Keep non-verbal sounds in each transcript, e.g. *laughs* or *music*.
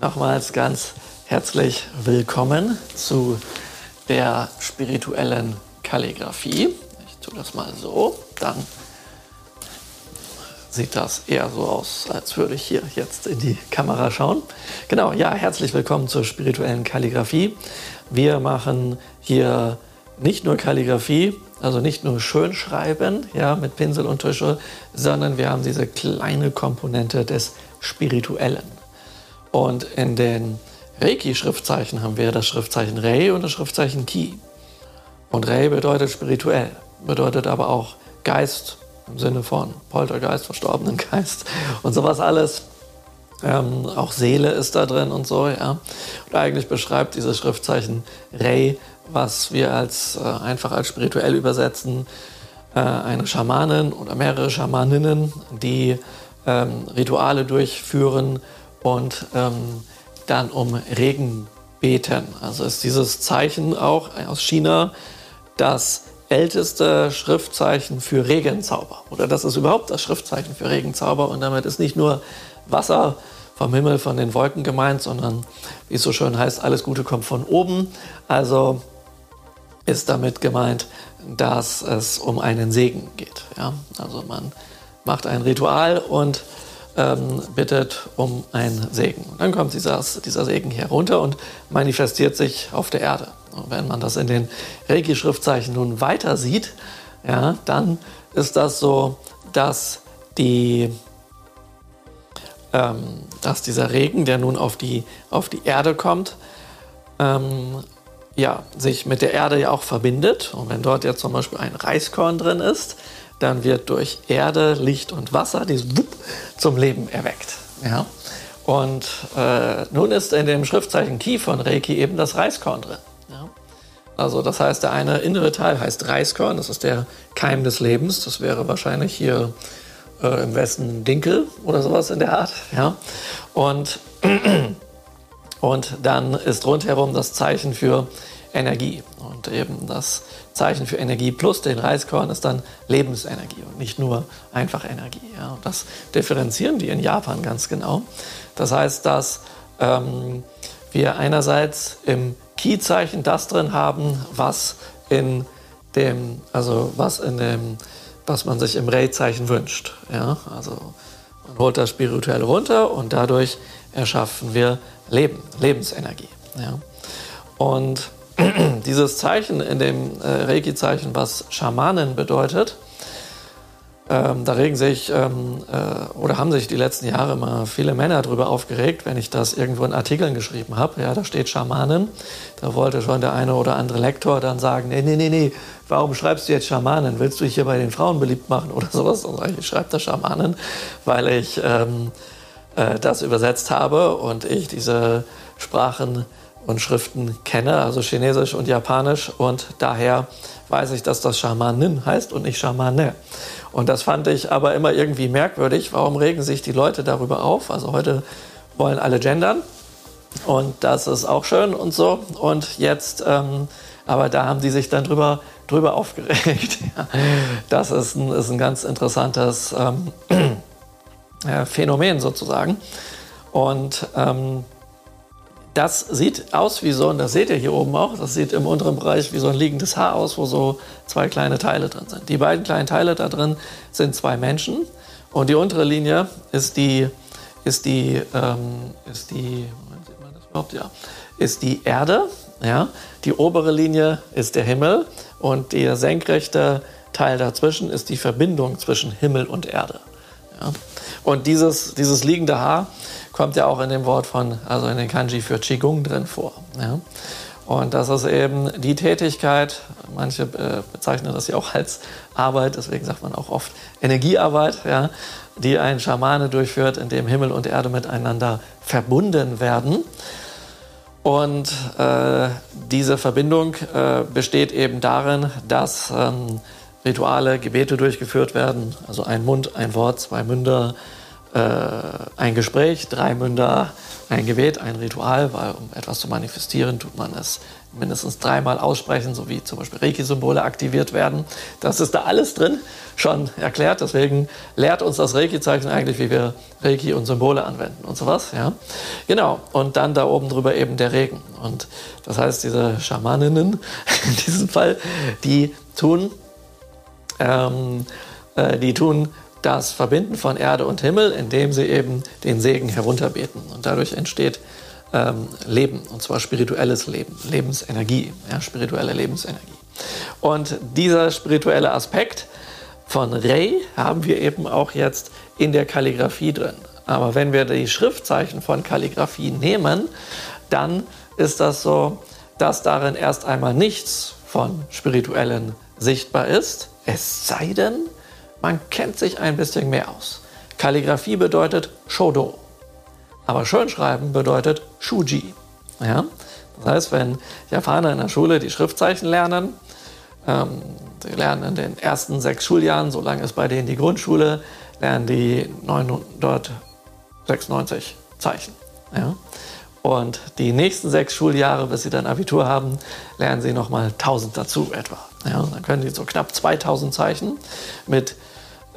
nochmals ganz herzlich willkommen zu der spirituellen Kalligraphie. Ich tue das mal so, dann sieht das eher so aus, als würde ich hier jetzt in die Kamera schauen. Genau, ja, herzlich willkommen zur spirituellen Kalligraphie. Wir machen hier nicht nur Kalligraphie, also nicht nur schön schreiben, ja, mit Pinsel und Tusche, sondern wir haben diese kleine Komponente des Spirituellen. Und in den Reiki-Schriftzeichen haben wir das Schriftzeichen Rei und das Schriftzeichen Ki. Und Rei bedeutet spirituell, bedeutet aber auch Geist im Sinne von Poltergeist, verstorbenen Geist und sowas alles. Ähm, auch Seele ist da drin und so, ja. Und eigentlich beschreibt dieses Schriftzeichen Rei, was wir als äh, einfach als spirituell übersetzen, äh, eine Schamanin oder mehrere Schamaninnen, die ähm, Rituale durchführen, und ähm, dann um Regen beten. Also ist dieses Zeichen auch aus China das älteste Schriftzeichen für Regenzauber. Oder das ist überhaupt das Schriftzeichen für Regenzauber. Und damit ist nicht nur Wasser vom Himmel, von den Wolken gemeint, sondern, wie es so schön heißt, alles Gute kommt von oben. Also ist damit gemeint, dass es um einen Segen geht. Ja? Also man macht ein Ritual und ähm, bittet um einen Segen. Und dann kommt dieser, dieser Segen herunter und manifestiert sich auf der Erde. Und wenn man das in den Reiki-Schriftzeichen nun weiter sieht, ja, dann ist das so, dass, die, ähm, dass dieser Regen, der nun auf die, auf die Erde kommt, ähm, ja, sich mit der Erde ja auch verbindet. Und wenn dort jetzt zum Beispiel ein Reiskorn drin ist, dann wird durch Erde, Licht und Wasser dieses Wupp zum Leben erweckt. Ja? Und äh, nun ist in dem Schriftzeichen Ki von Reiki eben das Reiskorn drin. Ja? Also das heißt, der eine innere Teil heißt Reiskorn, das ist der Keim des Lebens. Das wäre wahrscheinlich hier äh, im Westen Dinkel oder sowas in der Art. Ja? Und, *clears throat* und dann ist rundherum das Zeichen für Energie. Und eben das Zeichen für Energie plus den Reiskorn ist dann Lebensenergie und nicht nur einfach Energie. Ja. Und das differenzieren die in Japan ganz genau. Das heißt, dass ähm, wir einerseits im Ki-Zeichen das drin haben, was in dem, also was in dem, was man sich im Rei-Zeichen wünscht. Ja. Also man holt das spirituell runter und dadurch erschaffen wir Leben, Lebensenergie. Ja. Und *clears throat* dieses Zeichen in dem äh, Reiki-Zeichen, was Schamanen bedeutet, ähm, da regen sich ähm, äh, oder haben sich die letzten Jahre mal viele Männer darüber aufgeregt, wenn ich das irgendwo in Artikeln geschrieben habe. Ja, da steht Schamanen. Da wollte schon der eine oder andere Lektor dann sagen: Nee, nee, nee, nee, warum schreibst du jetzt Schamanen? Willst du dich hier bei den Frauen beliebt machen oder *laughs* sowas? Und ich schreibe da Schamanen, weil ich ähm, äh, das übersetzt habe und ich diese Sprachen und Schriften kenne, also Chinesisch und Japanisch. Und daher weiß ich, dass das Schamanin heißt und nicht Schamane. Und das fand ich aber immer irgendwie merkwürdig. Warum regen sich die Leute darüber auf? Also heute wollen alle gendern. Und das ist auch schön und so. Und jetzt, ähm, aber da haben die sich dann drüber, drüber *laughs* aufgeregt. das ist ein, ist ein ganz interessantes ähm, *clears throat* Phänomen sozusagen. Und ähm, das sieht aus wie so, und das seht ihr hier oben auch, das sieht im unteren Bereich wie so ein liegendes Haar aus, wo so zwei kleine Teile drin sind. Die beiden kleinen Teile da drin sind zwei Menschen und die untere Linie ist die, ist die, ähm, ist die, sieht man das überhaupt? Ja, ist die Erde, ja. Die obere Linie ist der Himmel und der senkrechte Teil dazwischen ist die Verbindung zwischen Himmel und Erde. Ja. Und dieses, dieses liegende Haar kommt ja auch in dem Wort von, also in den Kanji für Qigong drin vor. Ja? Und das ist eben die Tätigkeit, manche äh, bezeichnen das ja auch als Arbeit, deswegen sagt man auch oft Energiearbeit, ja, die ein Schamane durchführt, in dem Himmel und Erde miteinander verbunden werden. Und äh, diese Verbindung äh, besteht eben darin, dass ähm, Rituale, Gebete durchgeführt werden, also ein Mund, ein Wort, zwei Münder, äh, ein Gespräch, drei Münder, ein Gebet, ein Ritual, weil um etwas zu manifestieren, tut man es mindestens dreimal aussprechen, so wie zum Beispiel Reiki-Symbole aktiviert werden. Das ist da alles drin, schon erklärt. Deswegen lehrt uns das Reiki-Zeichen eigentlich, wie wir Reiki und Symbole anwenden und sowas. Ja? Genau. Und dann da oben drüber eben der Regen. Und das heißt, diese Schamaninnen *laughs* in diesem Fall, die tun, ähm, äh, die tun das Verbinden von Erde und Himmel, indem sie eben den Segen herunterbeten. Und dadurch entsteht ähm, Leben, und zwar spirituelles Leben, Lebensenergie, ja, spirituelle Lebensenergie. Und dieser spirituelle Aspekt von Rei haben wir eben auch jetzt in der Kalligrafie drin. Aber wenn wir die Schriftzeichen von Kalligrafie nehmen, dann ist das so, dass darin erst einmal nichts von spirituellen sichtbar ist, es sei denn, man kennt sich ein bisschen mehr aus. Kalligrafie bedeutet Shodo. Aber Schönschreiben bedeutet Shuji. Ja? Das heißt, wenn Japaner in der Schule die Schriftzeichen lernen, ähm, sie lernen in den ersten sechs Schuljahren, solange ist bei denen die Grundschule, lernen die 996 Zeichen. Ja? Und die nächsten sechs Schuljahre, bis sie dann Abitur haben, lernen sie nochmal 1000 dazu etwa. Ja? dann können sie so knapp 2000 Zeichen mit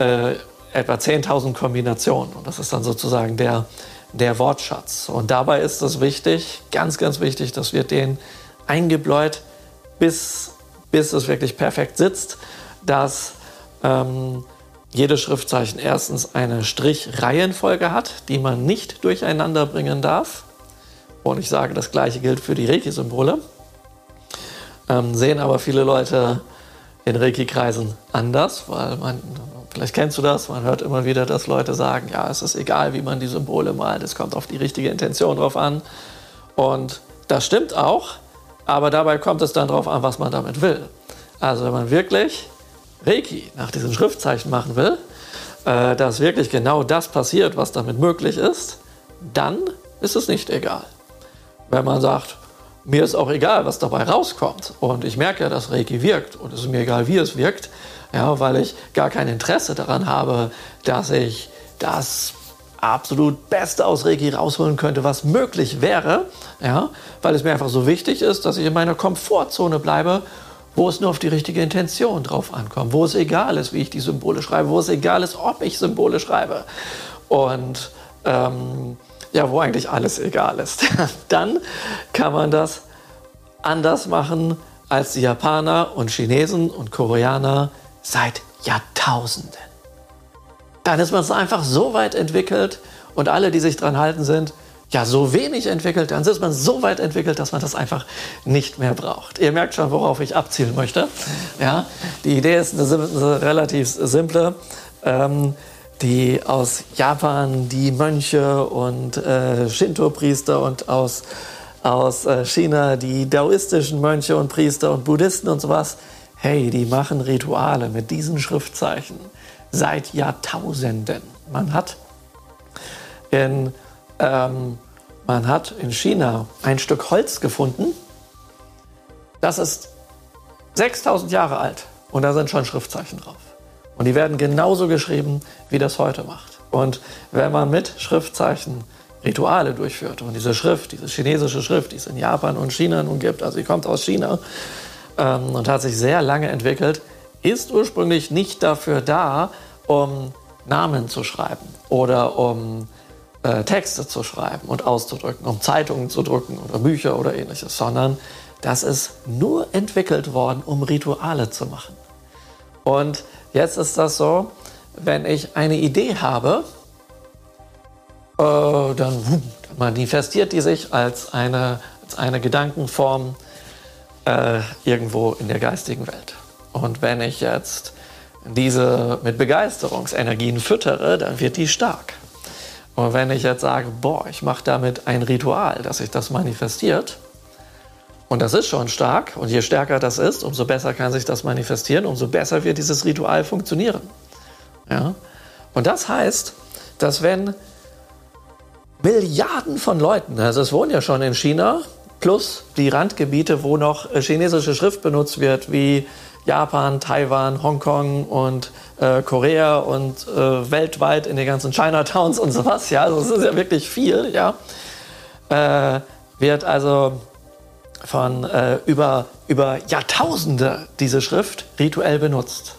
äh, etwa 10.000 Kombinationen. Und das ist dann sozusagen der, der Wortschatz. Und dabei ist es wichtig, ganz, ganz wichtig, dass wir den eingebläut, bis, bis es wirklich perfekt sitzt, dass ähm, jedes Schriftzeichen erstens eine Strichreihenfolge hat, die man nicht durcheinander bringen darf. Und ich sage, das gleiche gilt für die Reiki-Symbole. Ähm, sehen aber viele Leute in Reiki-Kreisen anders, weil man Vielleicht kennst du das, man hört immer wieder, dass Leute sagen, ja, es ist egal, wie man die Symbole malt, es kommt auf die richtige Intention drauf an. Und das stimmt auch, aber dabei kommt es dann darauf an, was man damit will. Also wenn man wirklich Reiki nach diesen Schriftzeichen machen will, äh, dass wirklich genau das passiert, was damit möglich ist, dann ist es nicht egal. Wenn man sagt, mir ist auch egal, was dabei rauskommt und ich merke ja, dass Reiki wirkt und es ist mir egal, wie es wirkt, ja, weil ich gar kein Interesse daran habe, dass ich das absolut Beste aus Reiki rausholen könnte, was möglich wäre, ja, weil es mir einfach so wichtig ist, dass ich in meiner Komfortzone bleibe, wo es nur auf die richtige Intention drauf ankommt, wo es egal ist, wie ich die Symbole schreibe, wo es egal ist, ob ich Symbole schreibe und ähm, ja, wo eigentlich alles egal ist. *laughs* Dann kann man das anders machen als die Japaner und Chinesen und Koreaner seit Jahrtausenden. Dann ist man es einfach so weit entwickelt und alle, die sich dran halten, sind ja so wenig entwickelt, dann ist man so weit entwickelt, dass man das einfach nicht mehr braucht. Ihr merkt schon, worauf ich abzielen möchte. Ja, die Idee ist eine, eine relativ simple. Ähm, die aus Japan, die Mönche und äh, Shinto-Priester und aus, aus äh, China die daoistischen Mönche und Priester und Buddhisten und sowas hey, die machen Rituale mit diesen Schriftzeichen seit Jahrtausenden. Man hat in, ähm, man hat in China ein Stück Holz gefunden, das ist 6000 Jahre alt und da sind schon Schriftzeichen drauf. Und die werden genauso geschrieben, wie das heute macht. Und wenn man mit Schriftzeichen Rituale durchführt und diese Schrift, diese chinesische Schrift, die es in Japan und China nun gibt, also sie kommt aus China, ähm, und hat sich sehr lange entwickelt, ist ursprünglich nicht dafür da, um Namen zu schreiben oder um äh, Texte zu schreiben und auszudrücken, um Zeitungen zu drucken oder Bücher oder ähnliches, sondern das ist nur entwickelt worden, um Rituale zu machen. Und jetzt ist das so, wenn ich eine Idee habe, äh, dann, dann manifestiert die sich als eine, als eine Gedankenform äh, irgendwo in der geistigen Welt. Und wenn ich jetzt diese mit Begeisterungsenergien füttere, dann wird die stark. Und wenn ich jetzt sage, boah, ich mache damit ein Ritual, dass sich das manifestiert, und das ist schon stark, und je stärker das ist, umso besser kann sich das manifestieren, umso besser wird dieses Ritual funktionieren. Ja? Und das heißt, dass wenn Milliarden von Leuten, also es wohnen ja schon in China plus die Randgebiete, wo noch äh, chinesische Schrift benutzt wird, wie Japan, Taiwan, Hongkong und äh, Korea und äh, weltweit in den ganzen Chinatowns und sowas. Ja, also es ist ja wirklich viel. Ja, äh, wird also von äh, über, über Jahrtausende diese Schrift rituell benutzt.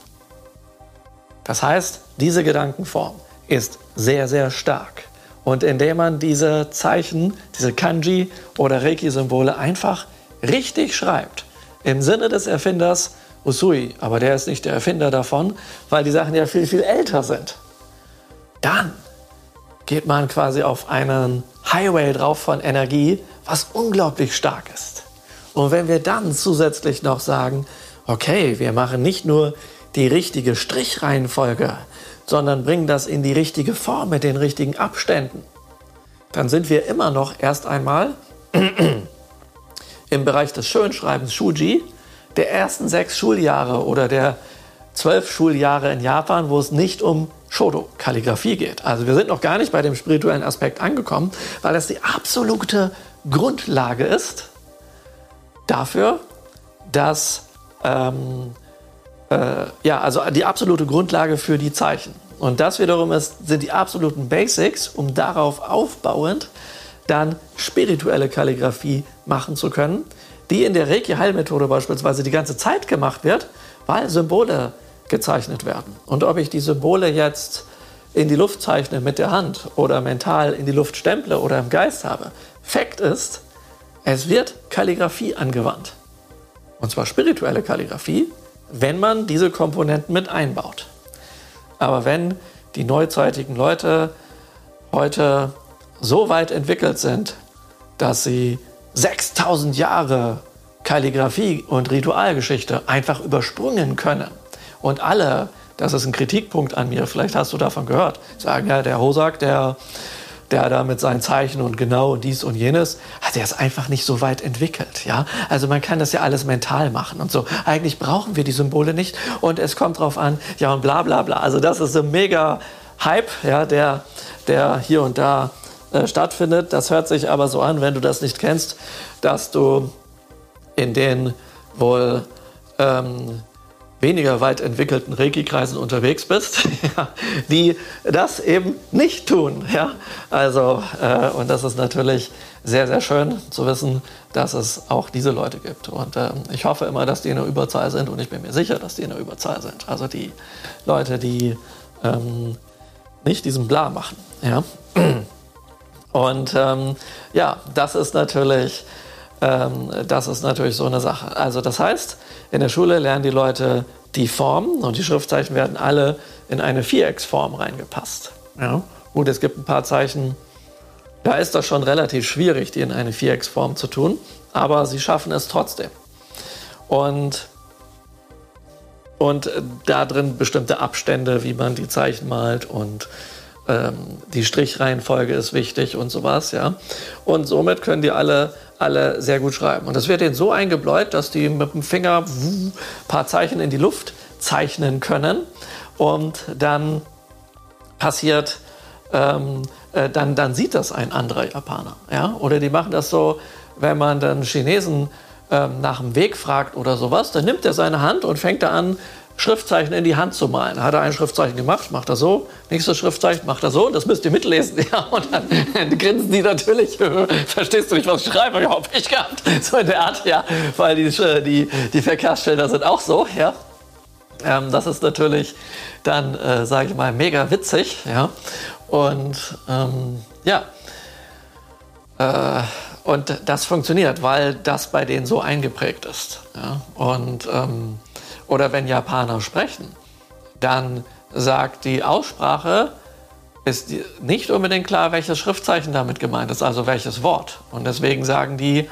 Das heißt, diese Gedankenform ist sehr, sehr stark. Und indem man diese Zeichen, diese Kanji oder Reiki-Symbole einfach richtig schreibt, im Sinne des Erfinders Usui, aber der ist nicht der Erfinder davon, weil die Sachen ja viel, viel älter sind, dann geht man quasi auf einen Highway drauf von Energie, was unglaublich stark ist. Und wenn wir dann zusätzlich noch sagen, okay, wir machen nicht nur die richtige Strichreihenfolge, sondern bringen das in die richtige Form mit den richtigen Abständen, dann sind wir immer noch erst einmal im Bereich des Schönschreibens Shuji der ersten sechs Schuljahre oder der zwölf Schuljahre in Japan, wo es nicht um Shodo-Kalligraphie geht. Also wir sind noch gar nicht bei dem spirituellen Aspekt angekommen, weil das die absolute Grundlage ist dafür, dass ähm, äh, ja, also die absolute Grundlage für die Zeichen. Und das wiederum ist, sind die absoluten Basics, um darauf aufbauend dann spirituelle Kalligraphie machen zu können, die in der Reiki-Heilmethode beispielsweise die ganze Zeit gemacht wird, weil Symbole gezeichnet werden. Und ob ich die Symbole jetzt in die Luft zeichne mit der Hand oder mental in die Luft stemple oder im Geist habe, Fakt ist, es wird Kalligraphie angewandt. Und zwar spirituelle Kalligraphie, wenn man diese Komponenten mit einbaut. Aber wenn die neuzeitigen Leute heute so weit entwickelt sind, dass sie 6000 Jahre Kalligraphie und Ritualgeschichte einfach übersprungen können und alle, das ist ein Kritikpunkt an mir, vielleicht hast du davon gehört, sagen ja, der Hosak, der der da mit seinen Zeichen und genau dies und jenes, hat er es einfach nicht so weit entwickelt. Ja? Also man kann das ja alles mental machen und so. Eigentlich brauchen wir die Symbole nicht und es kommt drauf an, ja und bla bla bla. Also das ist ein mega Hype, ja, der, der hier und da äh, stattfindet. Das hört sich aber so an, wenn du das nicht kennst, dass du in den wohl ähm, weniger weit entwickelten Reiki-Kreisen unterwegs bist, *laughs* die das eben nicht tun. Ja? Also, äh, und das ist natürlich sehr, sehr schön zu wissen, dass es auch diese Leute gibt. Und äh, ich hoffe immer, dass die in der Überzahl sind und ich bin mir sicher, dass die in der Überzahl sind. Also die Leute, die ähm, nicht diesen Bla machen. Ja? *clears throat* Und ähm, ja, das ist natürlich ähm, das ist natürlich so eine Sache. Also das heißt, in der Schule lernen die Leute die Formen und die Schriftzeichen werden alle in eine Vierecksform reingepasst. Ja? Gut, es gibt ein paar Zeichen, da ist das schon relativ schwierig, die in eine Vierecksform zu tun, aber sie schaffen es trotzdem. Und, und da drin bestimmte Abstände, wie man die Zeichen malt und ähm, die Strichreihenfolge ist wichtig und sowas, ja. Und somit können die alle, alle sehr gut schreiben. Und das wird ihnen so eingebläut, dass die mit dem Finger ein paar Zeichen in die Luft zeichnen können. Und dann passiert, ähm, äh, dann, dann sieht das ein anderer Japaner, ja. Oder die machen das so, wenn man dann Chinesen ähm, nach dem Weg fragt oder sowas, dann nimmt er seine Hand und fängt da an, Schriftzeichen in die Hand zu malen. Hat er ein Schriftzeichen gemacht, macht er so. Nächstes Schriftzeichen macht er so. Das müsst ihr mitlesen. *laughs* Ja, und dann, grinsen die natürlich. *laughs* Verstehst du nicht, was ich schreibe? Ich habe ich gehabt. So in der Art, ja. Weil die, die, die Verkehrsschilder sind auch so, ja. Ähm, das ist natürlich dann, äh, sage ich mal, mega witzig, ja. Und ähm, ja. Äh, und das funktioniert, weil das bei denen so eingeprägt ist. Ja? Und ähm, oder wenn Japaner sprechen, dann sagt die Aussprache, ist nicht unbedingt klar, welches Schriftzeichen damit gemeint ist, also welches Wort. Und deswegen sagen die,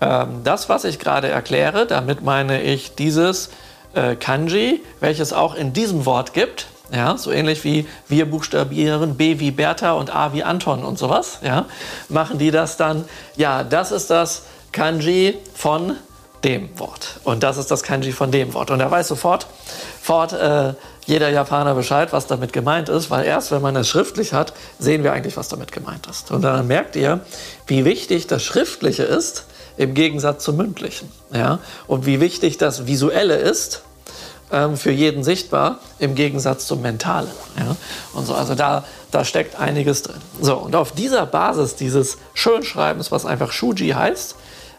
ähm, das, was ich gerade erkläre, damit meine ich dieses äh, Kanji, welches auch in diesem Wort gibt. Ja, so ähnlich wie wir buchstabieren B wie Bertha und A wie Anton und sowas. Ja, machen die das dann? Ja, das ist das Kanji von dem Wort. Und das ist das Kanji von dem Wort. Und er weiß sofort, fort, äh, jeder Japaner Bescheid, was damit gemeint ist, weil erst wenn man es schriftlich hat, sehen wir eigentlich, was damit gemeint ist. Und dann merkt ihr, wie wichtig das Schriftliche ist im Gegensatz zum Mündlichen. Ja? Und wie wichtig das Visuelle ist ähm, für jeden sichtbar im Gegensatz zum Mentalen. Ja? Und so, also da, da steckt einiges drin. So, und auf dieser Basis dieses Schönschreibens, was einfach Shuji heißt,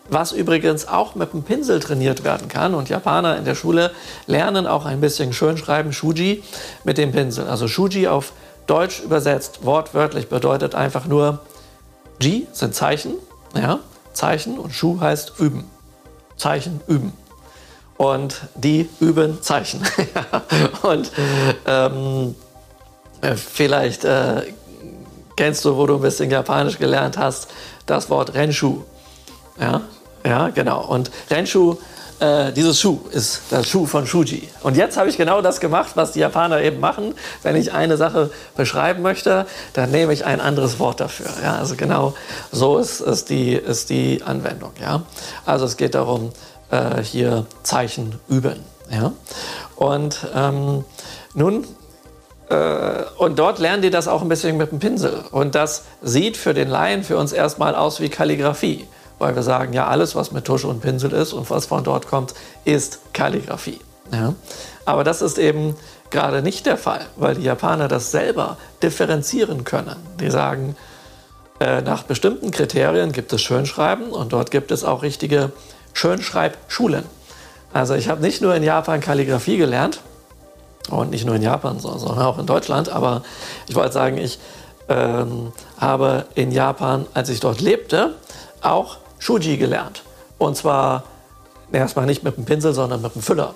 was übrigens auch mit dem Pinsel trainiert werden kann. Und Japaner in der Schule lernen auch ein bisschen Schönschreiben, Shuji, mit dem Pinsel. Also Shuji auf Deutsch übersetzt, wortwörtlich bedeutet einfach nur, Ji sind Zeichen, ja, Zeichen und Shu heißt üben. Zeichen üben. Und die üben Zeichen. *laughs* und ähm, vielleicht äh, kennst du, wo du ein bisschen Japanisch gelernt hast, das Wort Renshu. Ja, ja, genau. Und Renshu, äh, dieses Schuh ist das Schuh von Shuji. Und jetzt habe ich genau das gemacht, was die Japaner eben machen. Wenn ich eine Sache beschreiben möchte, dann nehme ich ein anderes Wort dafür. Ja, also genau so ist, ist, die, ist die Anwendung. Ja, also es geht darum, äh, hier Zeichen üben. Ja, und ähm, nun äh, und dort lernen die das auch ein bisschen mit dem Pinsel. Und das sieht für den Laien, für uns erstmal aus wie Kalligrafie weil wir sagen, ja, alles, was mit Tusche und Pinsel ist und was von dort kommt, ist Kalligrafie. Ja? Aber das ist eben gerade nicht der Fall, weil die Japaner das selber differenzieren können. Die sagen, äh, nach bestimmten Kriterien gibt es Schönschreiben und dort gibt es auch richtige Schönschreibschulen. Also ich habe nicht nur in Japan Kalligrafie gelernt und nicht nur in Japan, sondern auch in Deutschland, aber ich wollte sagen, ich ähm, habe in Japan, als ich dort lebte, auch Shuji gelernt. Und zwar erstmal nicht mit dem Pinsel, sondern mit dem Füller.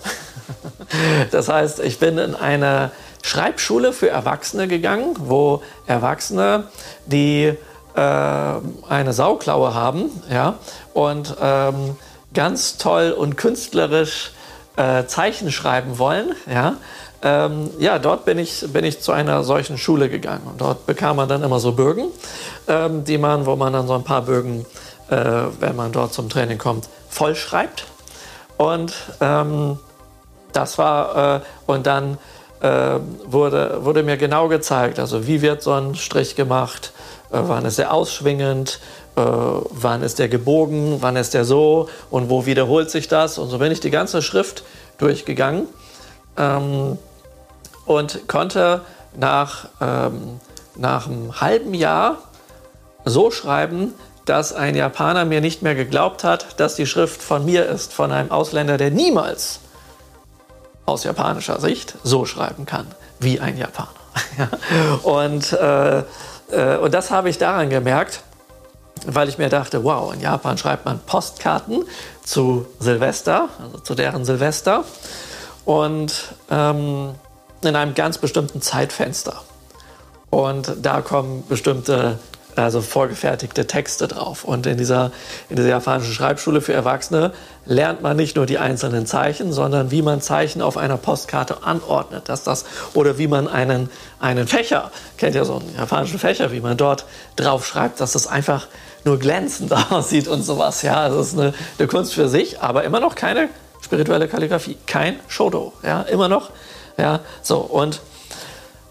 *laughs* das heißt, ich bin in eine Schreibschule für Erwachsene gegangen, wo Erwachsene, die äh, eine Sauklaue haben ja, und ähm, ganz toll und künstlerisch äh, Zeichen schreiben wollen, ja, ähm, ja, dort bin ich, bin ich zu einer solchen Schule gegangen. Und dort bekam man dann immer so Bögen, ähm, die man, wo man dann so ein paar Bögen äh, wenn man dort zum Training kommt, vollschreibt. Und ähm, das war, äh, und dann äh, wurde, wurde mir genau gezeigt, also wie wird so ein Strich gemacht, äh, wann ist er ausschwingend, äh, wann ist der gebogen, wann ist der so und wo wiederholt sich das. Und so bin ich die ganze Schrift durchgegangen ähm, und konnte nach, ähm, nach einem halben Jahr so schreiben, dass ein Japaner mir nicht mehr geglaubt hat, dass die Schrift von mir ist, von einem Ausländer, der niemals aus japanischer Sicht so schreiben kann wie ein Japaner. *laughs* und, äh, äh, und das habe ich daran gemerkt, weil ich mir dachte, wow, in Japan schreibt man Postkarten zu Silvester, also zu deren Silvester, und ähm, in einem ganz bestimmten Zeitfenster. Und da kommen bestimmte also vorgefertigte Texte drauf. Und in dieser, in dieser japanischen Schreibschule für Erwachsene lernt man nicht nur die einzelnen Zeichen, sondern wie man Zeichen auf einer Postkarte anordnet. Dass das, oder wie man einen, einen Fächer, kennt ja so einen japanischen Fächer, wie man dort drauf schreibt, dass das einfach nur glänzend *laughs* aussieht und sowas. Ja, das ist eine, eine Kunst für sich, aber immer noch keine spirituelle Kalligrafie, kein Shodo. Ja, immer noch. Ja, so. Und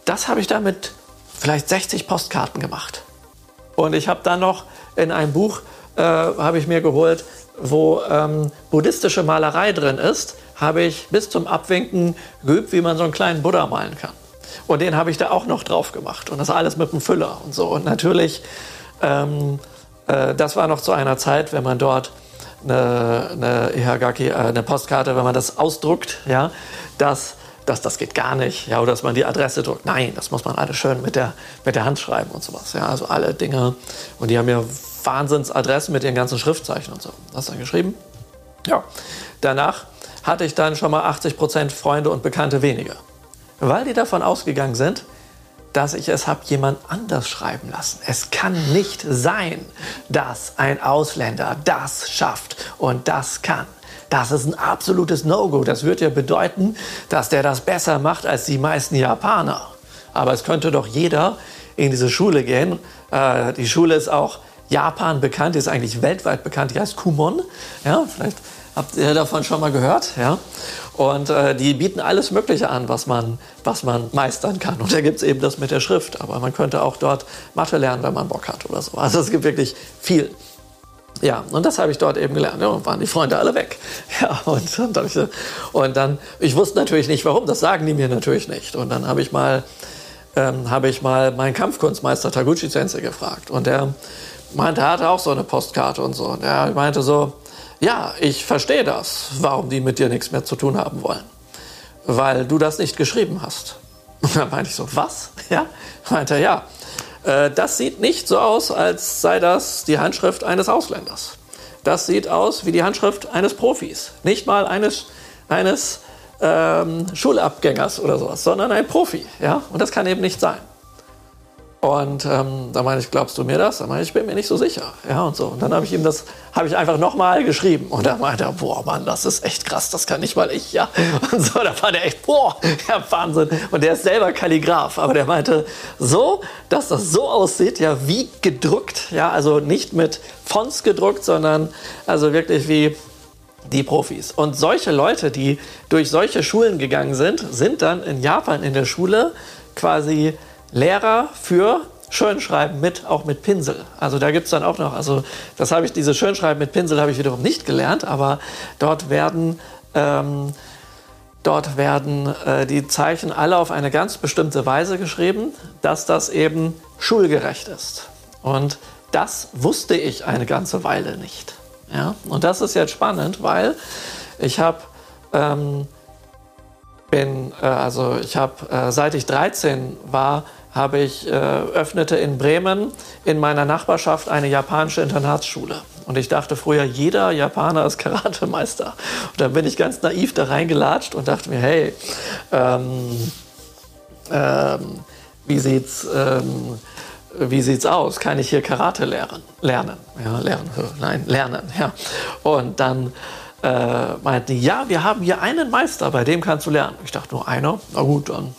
das habe ich da mit vielleicht 60 Postkarten gemacht. Und ich habe dann noch in einem Buch, äh, habe ich mir geholt, wo ähm, buddhistische Malerei drin ist, habe ich bis zum Abwinken geübt, wie man so einen kleinen Buddha malen kann. Und den habe ich da auch noch drauf gemacht. Und das alles mit einem Füller und so. Und natürlich, ähm, äh, das war noch zu einer Zeit, wenn man dort eine, eine Ihagaki, äh, eine Postkarte, wenn man das ausdruckt, ja, dass das, das geht gar nicht. Ja, oder dass man die Adresse drückt. Nein, das muss man alles schön mit der, mit der Hand schreiben und sowas. Ja, also alle Dinge. Und die haben ja Wahnsinnsadressen mit ihren ganzen Schriftzeichen und so. Das dann geschrieben. Ja, danach hatte ich dann schon mal 80 Prozent Freunde und Bekannte weniger. Weil die davon ausgegangen sind, dass ich es habe jemand anders schreiben lassen. Es kann nicht sein, dass ein Ausländer das schafft und das kann. Das ist ein absolutes No-Go. Das würde ja bedeuten, dass der das besser macht als die meisten Japaner. Aber es könnte doch jeder in diese Schule gehen. Äh, die Schule ist auch Japan bekannt, ist eigentlich weltweit bekannt. Die heißt Kumon. Ja, vielleicht habt ihr davon schon mal gehört. Ja? Und äh, die bieten alles Mögliche an, was man, was man meistern kann. Und da gibt es eben das mit der Schrift. Aber man könnte auch dort Mathe lernen, wenn man Bock hat oder so. Also es gibt wirklich viel. Ja, und das habe ich dort eben gelernt. Ja, und waren die Freunde alle weg. *laughs* Ja, und, und, dann, und dann, ich wusste natürlich nicht warum, das sagen die mir natürlich nicht. Und dann habe ich mal, ähm, habe ich mal meinen Kampfkunstmeister Taguchi Sensei gefragt. Und der meinte, er hatte auch so eine Postkarte und so. Und er meinte so, ja, ich verstehe das, warum die mit dir nichts mehr zu tun haben wollen. Weil du das nicht geschrieben hast. *laughs* Und dann meinte ich so, was? *laughs* Ja? Meinte er, ja. Äh, das sieht nicht so aus, als sei das die Handschrift eines Ausländers. Das sieht aus wie die Handschrift eines Profis. Nicht mal eines, eines ähm, Schulabgängers oder sowas, sondern ein Profi. Ja? Und das kann eben nicht sein. Und ähm, da meine ich, glaubst du mir das? Da meine ich, ich bin mir nicht so sicher. Ja, und so. Und dann habe ich ihm das, habe ich einfach nochmal geschrieben. Und da meinte er, boah, Mann, das ist echt krass, das kann nicht mal ich, ja. *laughs* Und so, da war der echt, boah, ja, Wahnsinn. Und der ist selber Kalligraph, aber der meinte, so, dass das so aussieht, ja, wie gedruckt, ja, also nicht mit Fonts gedruckt, sondern also wirklich wie die Profis. Und solche Leute, die durch solche Schulen gegangen sind, sind dann in Japan in der Schule quasi Lehrer für Schönschreiben mit, auch mit Pinsel. Also da gibt es dann auch noch, also das habe ich, diese Schönschreiben mit Pinsel habe ich wiederum nicht gelernt, aber dort werden, ähm, dort werden äh, die Zeichen alle auf eine ganz bestimmte Weise geschrieben, dass das eben schulgerecht ist. Und das wusste ich eine ganze Weile nicht. Ja? Und das ist jetzt spannend, weil ich habe ähm, bin, äh, also ich habe, äh, seit ich 13 war, habe ich, äh, öffnete in Bremen in meiner Nachbarschaft eine japanische Internatsschule. Und ich dachte früher, jeder Japaner ist Karatemeister. Und dann bin ich ganz naiv da reingelatscht und dachte mir, hey, ähm, ähm, wie sieht's, ähm, sieht's aus? Kann ich hier Karate lernen? Lernen, ja, lernen, nein, lernen, ja. Und dann äh, meinten die, ja, wir haben hier einen Meister, bei dem kannst du lernen. Ich dachte, nur einer? Na gut, dann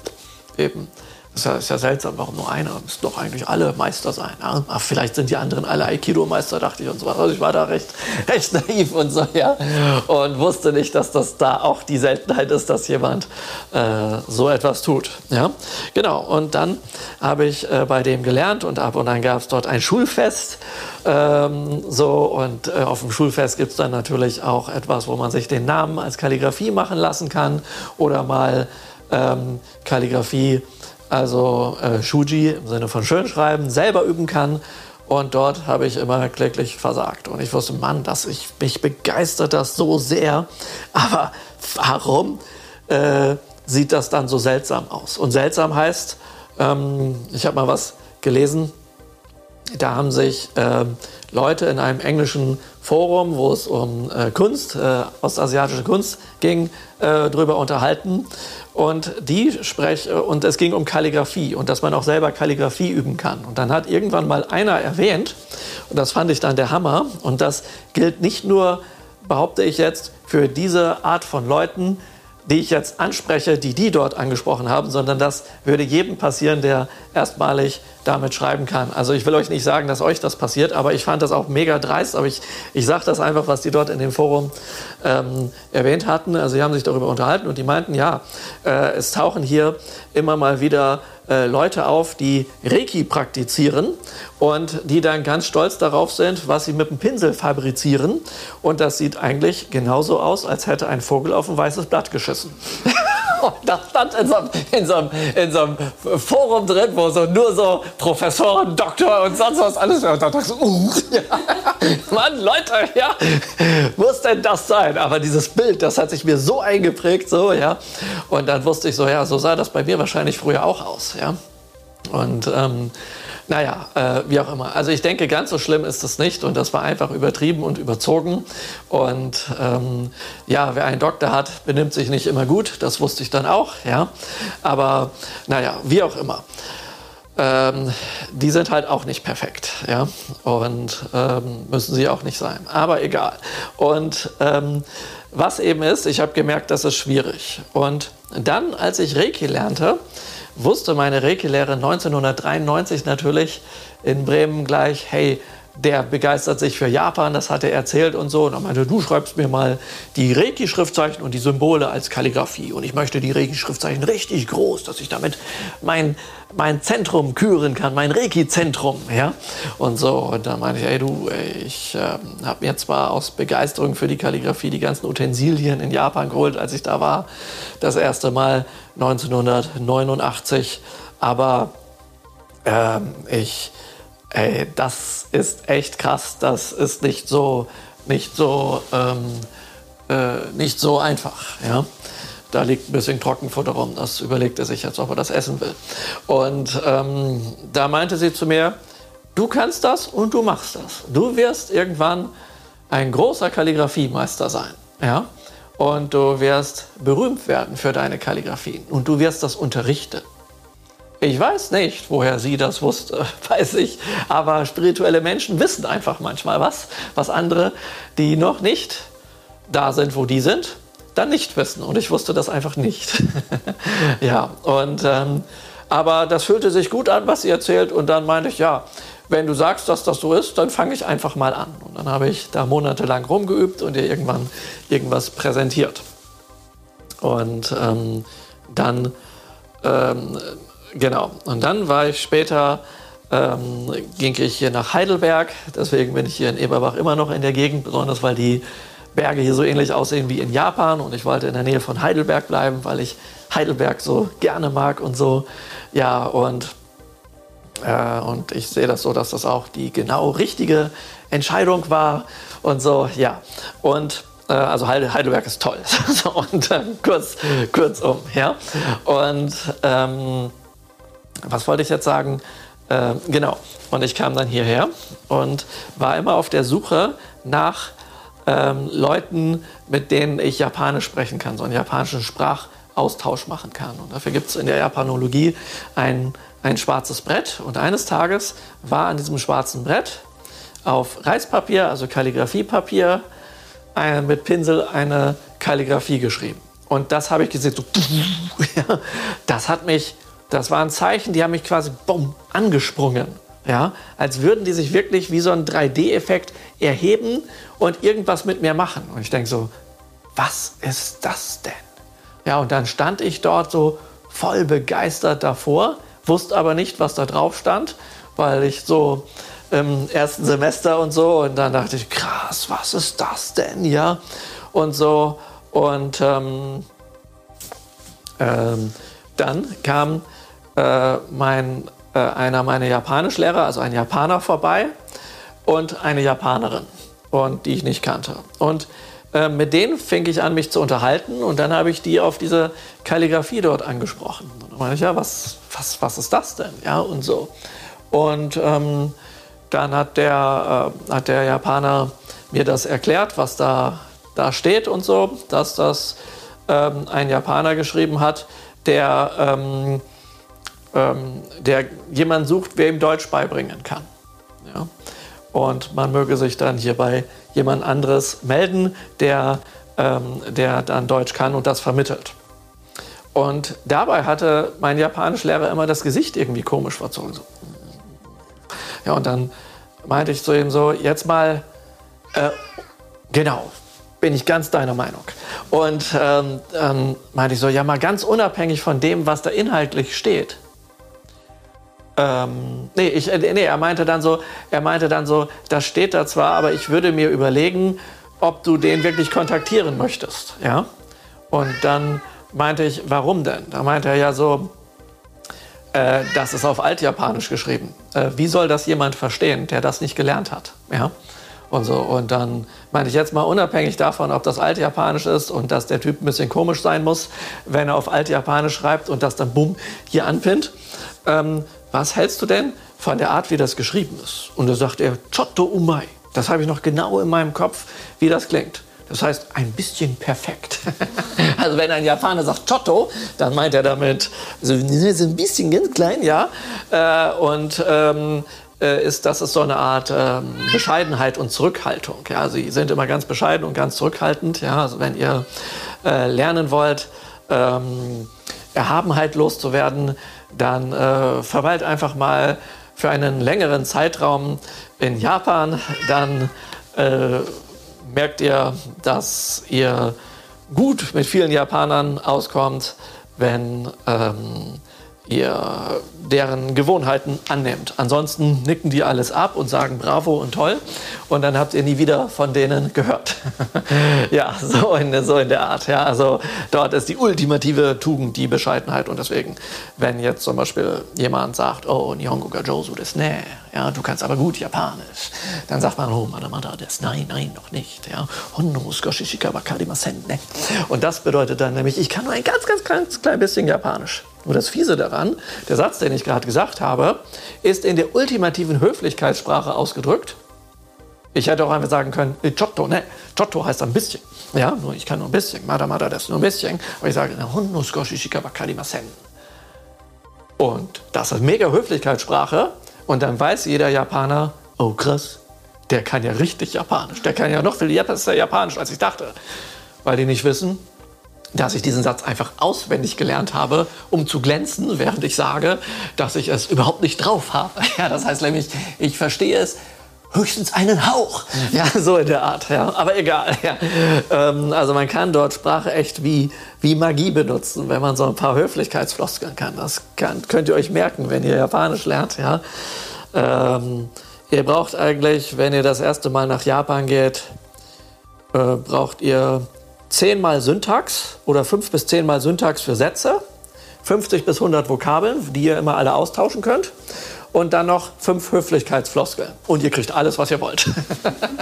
eben. Ist ja, ist ja seltsam, warum nur einer? Müssen doch eigentlich alle Meister sein. Ja? Ach, vielleicht sind die anderen alle Aikido-Meister, dachte ich und so. Also ich war da recht, *laughs* recht naiv und so, ja. Und wusste nicht, dass das da auch die Seltenheit ist, dass jemand äh, so etwas tut. Ja, genau. Und dann habe ich äh, bei dem gelernt und ab und dann gab es dort ein Schulfest. Ähm, so und äh, auf dem Schulfest gibt es dann natürlich auch etwas, wo man sich den Namen als Kalligrafie machen lassen kann oder mal ähm, Kalligrafie also äh, Shuji im Sinne von Schönschreiben, selber üben kann. Und dort habe ich immer kläglich versagt. Und ich wusste, Mann, dass ich, mich begeistert das so sehr. *laughs* Aber warum äh, sieht das dann so seltsam aus? Und seltsam heißt, ähm, ich habe mal was gelesen, da haben sich äh, Leute in einem englischen Forum, wo es um äh, Kunst, äh, ostasiatische Kunst ging, äh, drüber unterhalten. Und die sprech, und es ging um Kalligrafie und dass man auch selber Kalligrafie üben kann. Und dann hat irgendwann mal einer erwähnt, und das fand ich dann der Hammer, und das gilt nicht nur, behaupte ich jetzt, für diese Art von Leuten, die ich jetzt anspreche, die die dort angesprochen haben, sondern das würde jedem passieren, der erstmalig damit schreiben kann. Also ich will euch nicht sagen, dass euch das passiert, aber ich fand das auch mega dreist. Aber ich, ich sage das einfach, was die dort in dem Forum ähm, erwähnt hatten. Also sie haben sich darüber unterhalten und die meinten, ja, äh, es tauchen hier immer mal wieder äh, Leute auf, die Reiki praktizieren und die dann ganz stolz darauf sind, was sie mit dem Pinsel fabrizieren. Und das sieht eigentlich genauso aus, als hätte ein Vogel auf ein weißes Blatt geschissen. *laughs* Und das stand in so, einem, in, so in so einem Forum drin, wo so nur so Professoren, Doktor und sonst was alles. Und da dachte ich so, uh, *laughs* ja. Mann, Leute, ja, muss denn das sein? Aber dieses Bild, das hat sich mir so eingeprägt, so, ja. Und dann wusste ich so, ja, so sah das bei mir wahrscheinlich früher auch aus, ja. Und ähm, naja, äh, wie auch immer. Also ich denke, ganz so schlimm ist es nicht und das war einfach übertrieben und überzogen. Und ähm, ja, wer einen Doktor hat, benimmt sich nicht immer gut. Das wusste ich dann auch, ja. Aber naja, wie auch immer. Ähm, die sind halt auch nicht perfekt, ja, und ähm, müssen sie auch nicht sein. Aber egal. Und ähm, was eben ist, ich habe gemerkt, das ist schwierig. Und dann, als ich Reiki lernte, wusste meine Reiki-Lehre 1993 natürlich in Bremen gleich, hey, der begeistert sich für Japan, das hat er erzählt und so. Und er meinte, du schreibst mir mal die Reiki-Schriftzeichen und die Symbole als Kalligrafie. Und ich möchte die Reiki-Schriftzeichen richtig groß, dass ich damit mein, mein Zentrum küren kann, mein Reiki-Zentrum. Ja? Und so. Und dann meinte ich, ey du, ich äh, habe mir zwar aus Begeisterung für die Kalligrafie die ganzen Utensilien in Japan geholt, als ich da war, das erste Mal 1989. Aber äh, ich Ey, das ist echt krass. Das ist nicht so nicht so, ähm, äh, nicht so einfach. Ja? Da liegt ein bisschen Trockenfutter rum. Das überlegt er sich jetzt, ob er das essen will. Und ähm, da meinte sie zu mir, du kannst das und du machst das. Du wirst irgendwann ein großer Kalligrafiemeister sein. Ja? Und du wirst berühmt werden für deine Kalligrafien. Und du wirst das unterrichten. Ich weiß nicht, woher sie das wusste, *laughs* weiß ich. Aber spirituelle Menschen wissen einfach manchmal was, was andere, die noch nicht da sind, wo die sind, dann nicht wissen. Und ich wusste das einfach nicht. *laughs* ja, und ähm, aber das fühlte sich gut an, was sie erzählt. Und dann meinte ich, ja, wenn du sagst, dass das so ist, dann fange ich einfach mal an. Und dann habe ich da monatelang rumgeübt und ihr irgendwann irgendwas präsentiert. Und ähm, dann ähm, Genau. Und dann war ich später, ähm, ging ich hier nach Heidelberg. Deswegen bin ich hier in Eberbach immer noch in der Gegend, besonders weil die Berge hier so ähnlich aussehen wie in Japan. Und ich wollte in der Nähe von Heidelberg bleiben, weil ich Heidelberg so gerne mag und so. Ja, und, äh, und ich sehe das so, dass das auch die genau richtige Entscheidung war und so, ja. Und äh, also Heidelberg ist toll. *laughs* und äh, kurz, kurzum, ja. Und ähm, was wollte ich jetzt sagen? Äh, genau. Und ich kam dann hierher und war immer auf der Suche nach ähm, Leuten, mit denen ich Japanisch sprechen kann, so einen japanischen Sprachaustausch machen kann. Und dafür gibt es in der Japanologie ein, ein schwarzes Brett. Und eines Tages war an diesem schwarzen Brett auf Reispapier, also Kalligrafiepapier, ein, mit Pinsel eine Kalligrafie geschrieben. Und das habe ich gesehen, so, *laughs* das hat mich das waren Zeichen, die haben mich quasi bumm, angesprungen. Ja, als würden die sich wirklich wie so ein 3D-Effekt erheben und irgendwas mit mir machen. Und ich denke so, was ist das denn? Ja, und dann stand ich dort so voll begeistert davor, wusste aber nicht, was da drauf stand, weil ich so im ersten Semester und so und dann dachte ich, krass, was ist das denn? Ja, und so und ähm, ähm, dann kam äh, mein, äh, einer meiner Japanischlehrer, also ein Japaner, vorbei und eine Japanerin, und die ich nicht kannte. Und äh, mit denen fing ich an, mich zu unterhalten und dann habe ich die auf diese Kalligrafie dort angesprochen. Meine ich, ja, was, was, was ist das denn? Ja, und so. Und ähm, dann hat der, äh, hat der Japaner mir das erklärt, was da, da steht und so, dass das ähm, ein Japaner geschrieben hat, der ähm, ähm, der jemanden sucht, wer ihm Deutsch beibringen kann. Ja? Und man möge sich dann hierbei jemand anderes melden, der, ähm, der dann Deutsch kann und das vermittelt. Und dabei hatte mein Japanischlehrer immer das Gesicht irgendwie komisch verzogen. So. Ja, und dann meinte ich zu ihm so, jetzt mal, äh, genau, bin ich ganz deiner Meinung. Und ähm, ähm, meinte ich so, ja mal ganz unabhängig von dem, was da inhaltlich steht, ähm, nee, ich, äh, nee, er meinte dann so, er meinte dann so, das steht da zwar, aber ich würde mir überlegen, ob du den wirklich kontaktieren möchtest, ja. Und dann meinte ich, warum denn? Da meinte er ja so, äh, das ist auf Altjapanisch geschrieben. Äh, wie soll das jemand verstehen, der das nicht gelernt hat, ja? Und so und dann meinte ich jetzt mal unabhängig davon, ob das Altjapanisch ist und dass der Typ ein bisschen komisch sein muss, wenn er auf Altjapanisch schreibt und das dann bumm hier anpinnt. Ähm, was hältst du denn von der Art, wie das geschrieben ist? Und da sagt er, Chotto Umai. Das habe ich noch genau in meinem Kopf, wie das klingt. Das heißt, ein bisschen perfekt. *laughs* also wenn ein Japaner sagt Chotto, dann meint er damit so, so ein bisschen ganz klein, ja. Äh, und ähm, äh, ist, das ist so eine Art ähm, Bescheidenheit und Zurückhaltung. Ja. Sie sind immer ganz bescheiden und ganz zurückhaltend. Ja. Also wenn ihr äh, lernen wollt, ähm, Erhabenheit loszuwerden, dann äh, verweilt einfach mal für einen längeren Zeitraum in Japan. Dann äh, merkt ihr, dass ihr gut mit vielen Japanern auskommt, wenn, ähm, ihr deren Gewohnheiten annimmt. Ansonsten nicken die alles ab und sagen Bravo und toll und dann habt ihr nie wieder von denen gehört. *laughs* ja, so in, so in der Art. Ja, also dort ist die ultimative Tugend die Bescheidenheit und deswegen, wenn jetzt zum Beispiel jemand sagt, oh, Nihongo ga Josu des ne, ja, du kannst aber gut Japanisch, dann sagt man, oh, Madamada des nein, nein, noch nicht. Ja, ne. Und das bedeutet dann nämlich, ich kann nur ein ganz, ganz, ganz klein bisschen Japanisch. Nur das Fiese daran, der Satz, den ich gerade gesagt habe, ist in der ultimativen Höflichkeitssprache ausgedrückt. Ich hätte auch einfach sagen können, Chotto, ne? Chotto heißt ein bisschen. Ja, nur ich kann nur ein bisschen. Mada Mada, das ist nur ein bisschen. Aber ich sage, und das ist mega Höflichkeitssprache. Und dann weiß jeder Japaner, oh krass, der kann ja richtig Japanisch. Der kann ja noch viel besser Japanisch, als ich dachte. Weil die nicht wissen, dass ich diesen Satz einfach auswendig gelernt habe, um zu glänzen, während ich sage, dass ich es überhaupt nicht drauf habe. *laughs* Ja, das heißt nämlich, ich verstehe es höchstens einen Hauch. Ja, so in der Art. Ja. Aber egal. Ja. Ähm, also man kann dort Sprache echt wie, wie Magie benutzen, wenn man so ein paar Höflichkeitsfloskeln kann. Das kann, könnt ihr euch merken, wenn ihr Japanisch lernt. Ja. Ähm, ihr braucht eigentlich, wenn ihr das erste Mal nach Japan geht, äh, braucht ihr zehnmal Syntax oder fünf bis zehnmal Syntax für Sätze, 50 bis 100 Vokabeln, die ihr immer alle austauschen könnt und dann noch fünf Höflichkeitsfloskeln. Und ihr kriegt alles, was ihr wollt.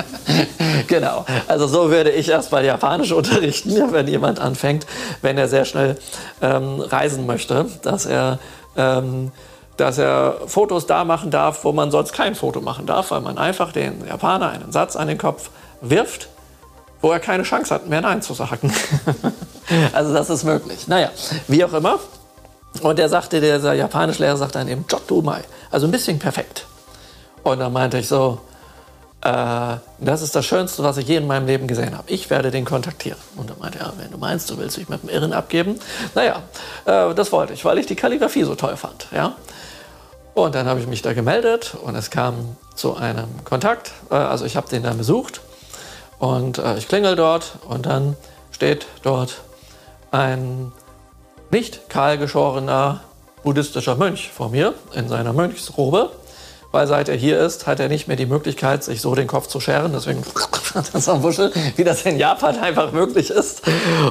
*laughs* genau. Also so würde ich erstmal Japanisch unterrichten, wenn jemand anfängt, wenn er sehr schnell ähm, reisen möchte, dass er, ähm, dass er Fotos da machen darf, wo man sonst kein Foto machen darf, weil man einfach den Japaner einen Satz an den Kopf wirft wo er keine Chance hat, mehr Nein zu sagen. *laughs* also das ist möglich. Naja, wie auch immer. Und der sagte, der japanische Lehrer sagt dann eben Jotumai, also ein bisschen perfekt. Und dann meinte ich so, äh, das ist das Schönste, was ich je in meinem Leben gesehen habe. Ich werde den kontaktieren. Und dann meinte er, wenn du meinst, du willst dich mit dem Irren abgeben. Naja, äh, das wollte ich, weil ich die Kalligrafie so toll fand. Ja? Und dann habe ich mich da gemeldet und es kam zu einem Kontakt. Äh, also ich habe den dann besucht und äh, ich klingel dort und dann steht dort ein nicht kahlgeschorener buddhistischer Mönch vor mir in seiner Mönchsrobe. Weil seit er hier ist, hat er nicht mehr die Möglichkeit, sich so den Kopf zu scheren. Deswegen *laughs* das am Wuschel, wie das in Japan einfach möglich ist.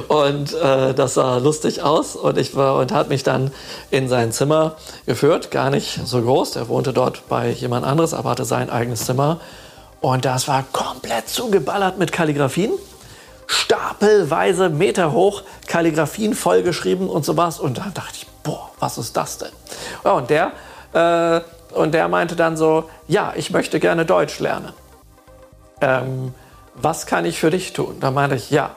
Und äh, das sah lustig aus. Und ich war und hat mich dann in sein Zimmer geführt. Gar nicht so groß. Er wohnte dort bei jemand anderes, aber hatte sein eigenes Zimmer. Und das war komplett zugeballert mit Kalligraphien. Stapelweise, Meter hoch, Kalligraphien vollgeschrieben und sowas. Und da dachte ich, boah, was ist das denn? Ja, und, der, äh, und der meinte dann so, ja, ich möchte gerne Deutsch lernen. Ähm, was kann ich für dich tun? Da meinte ich, ja,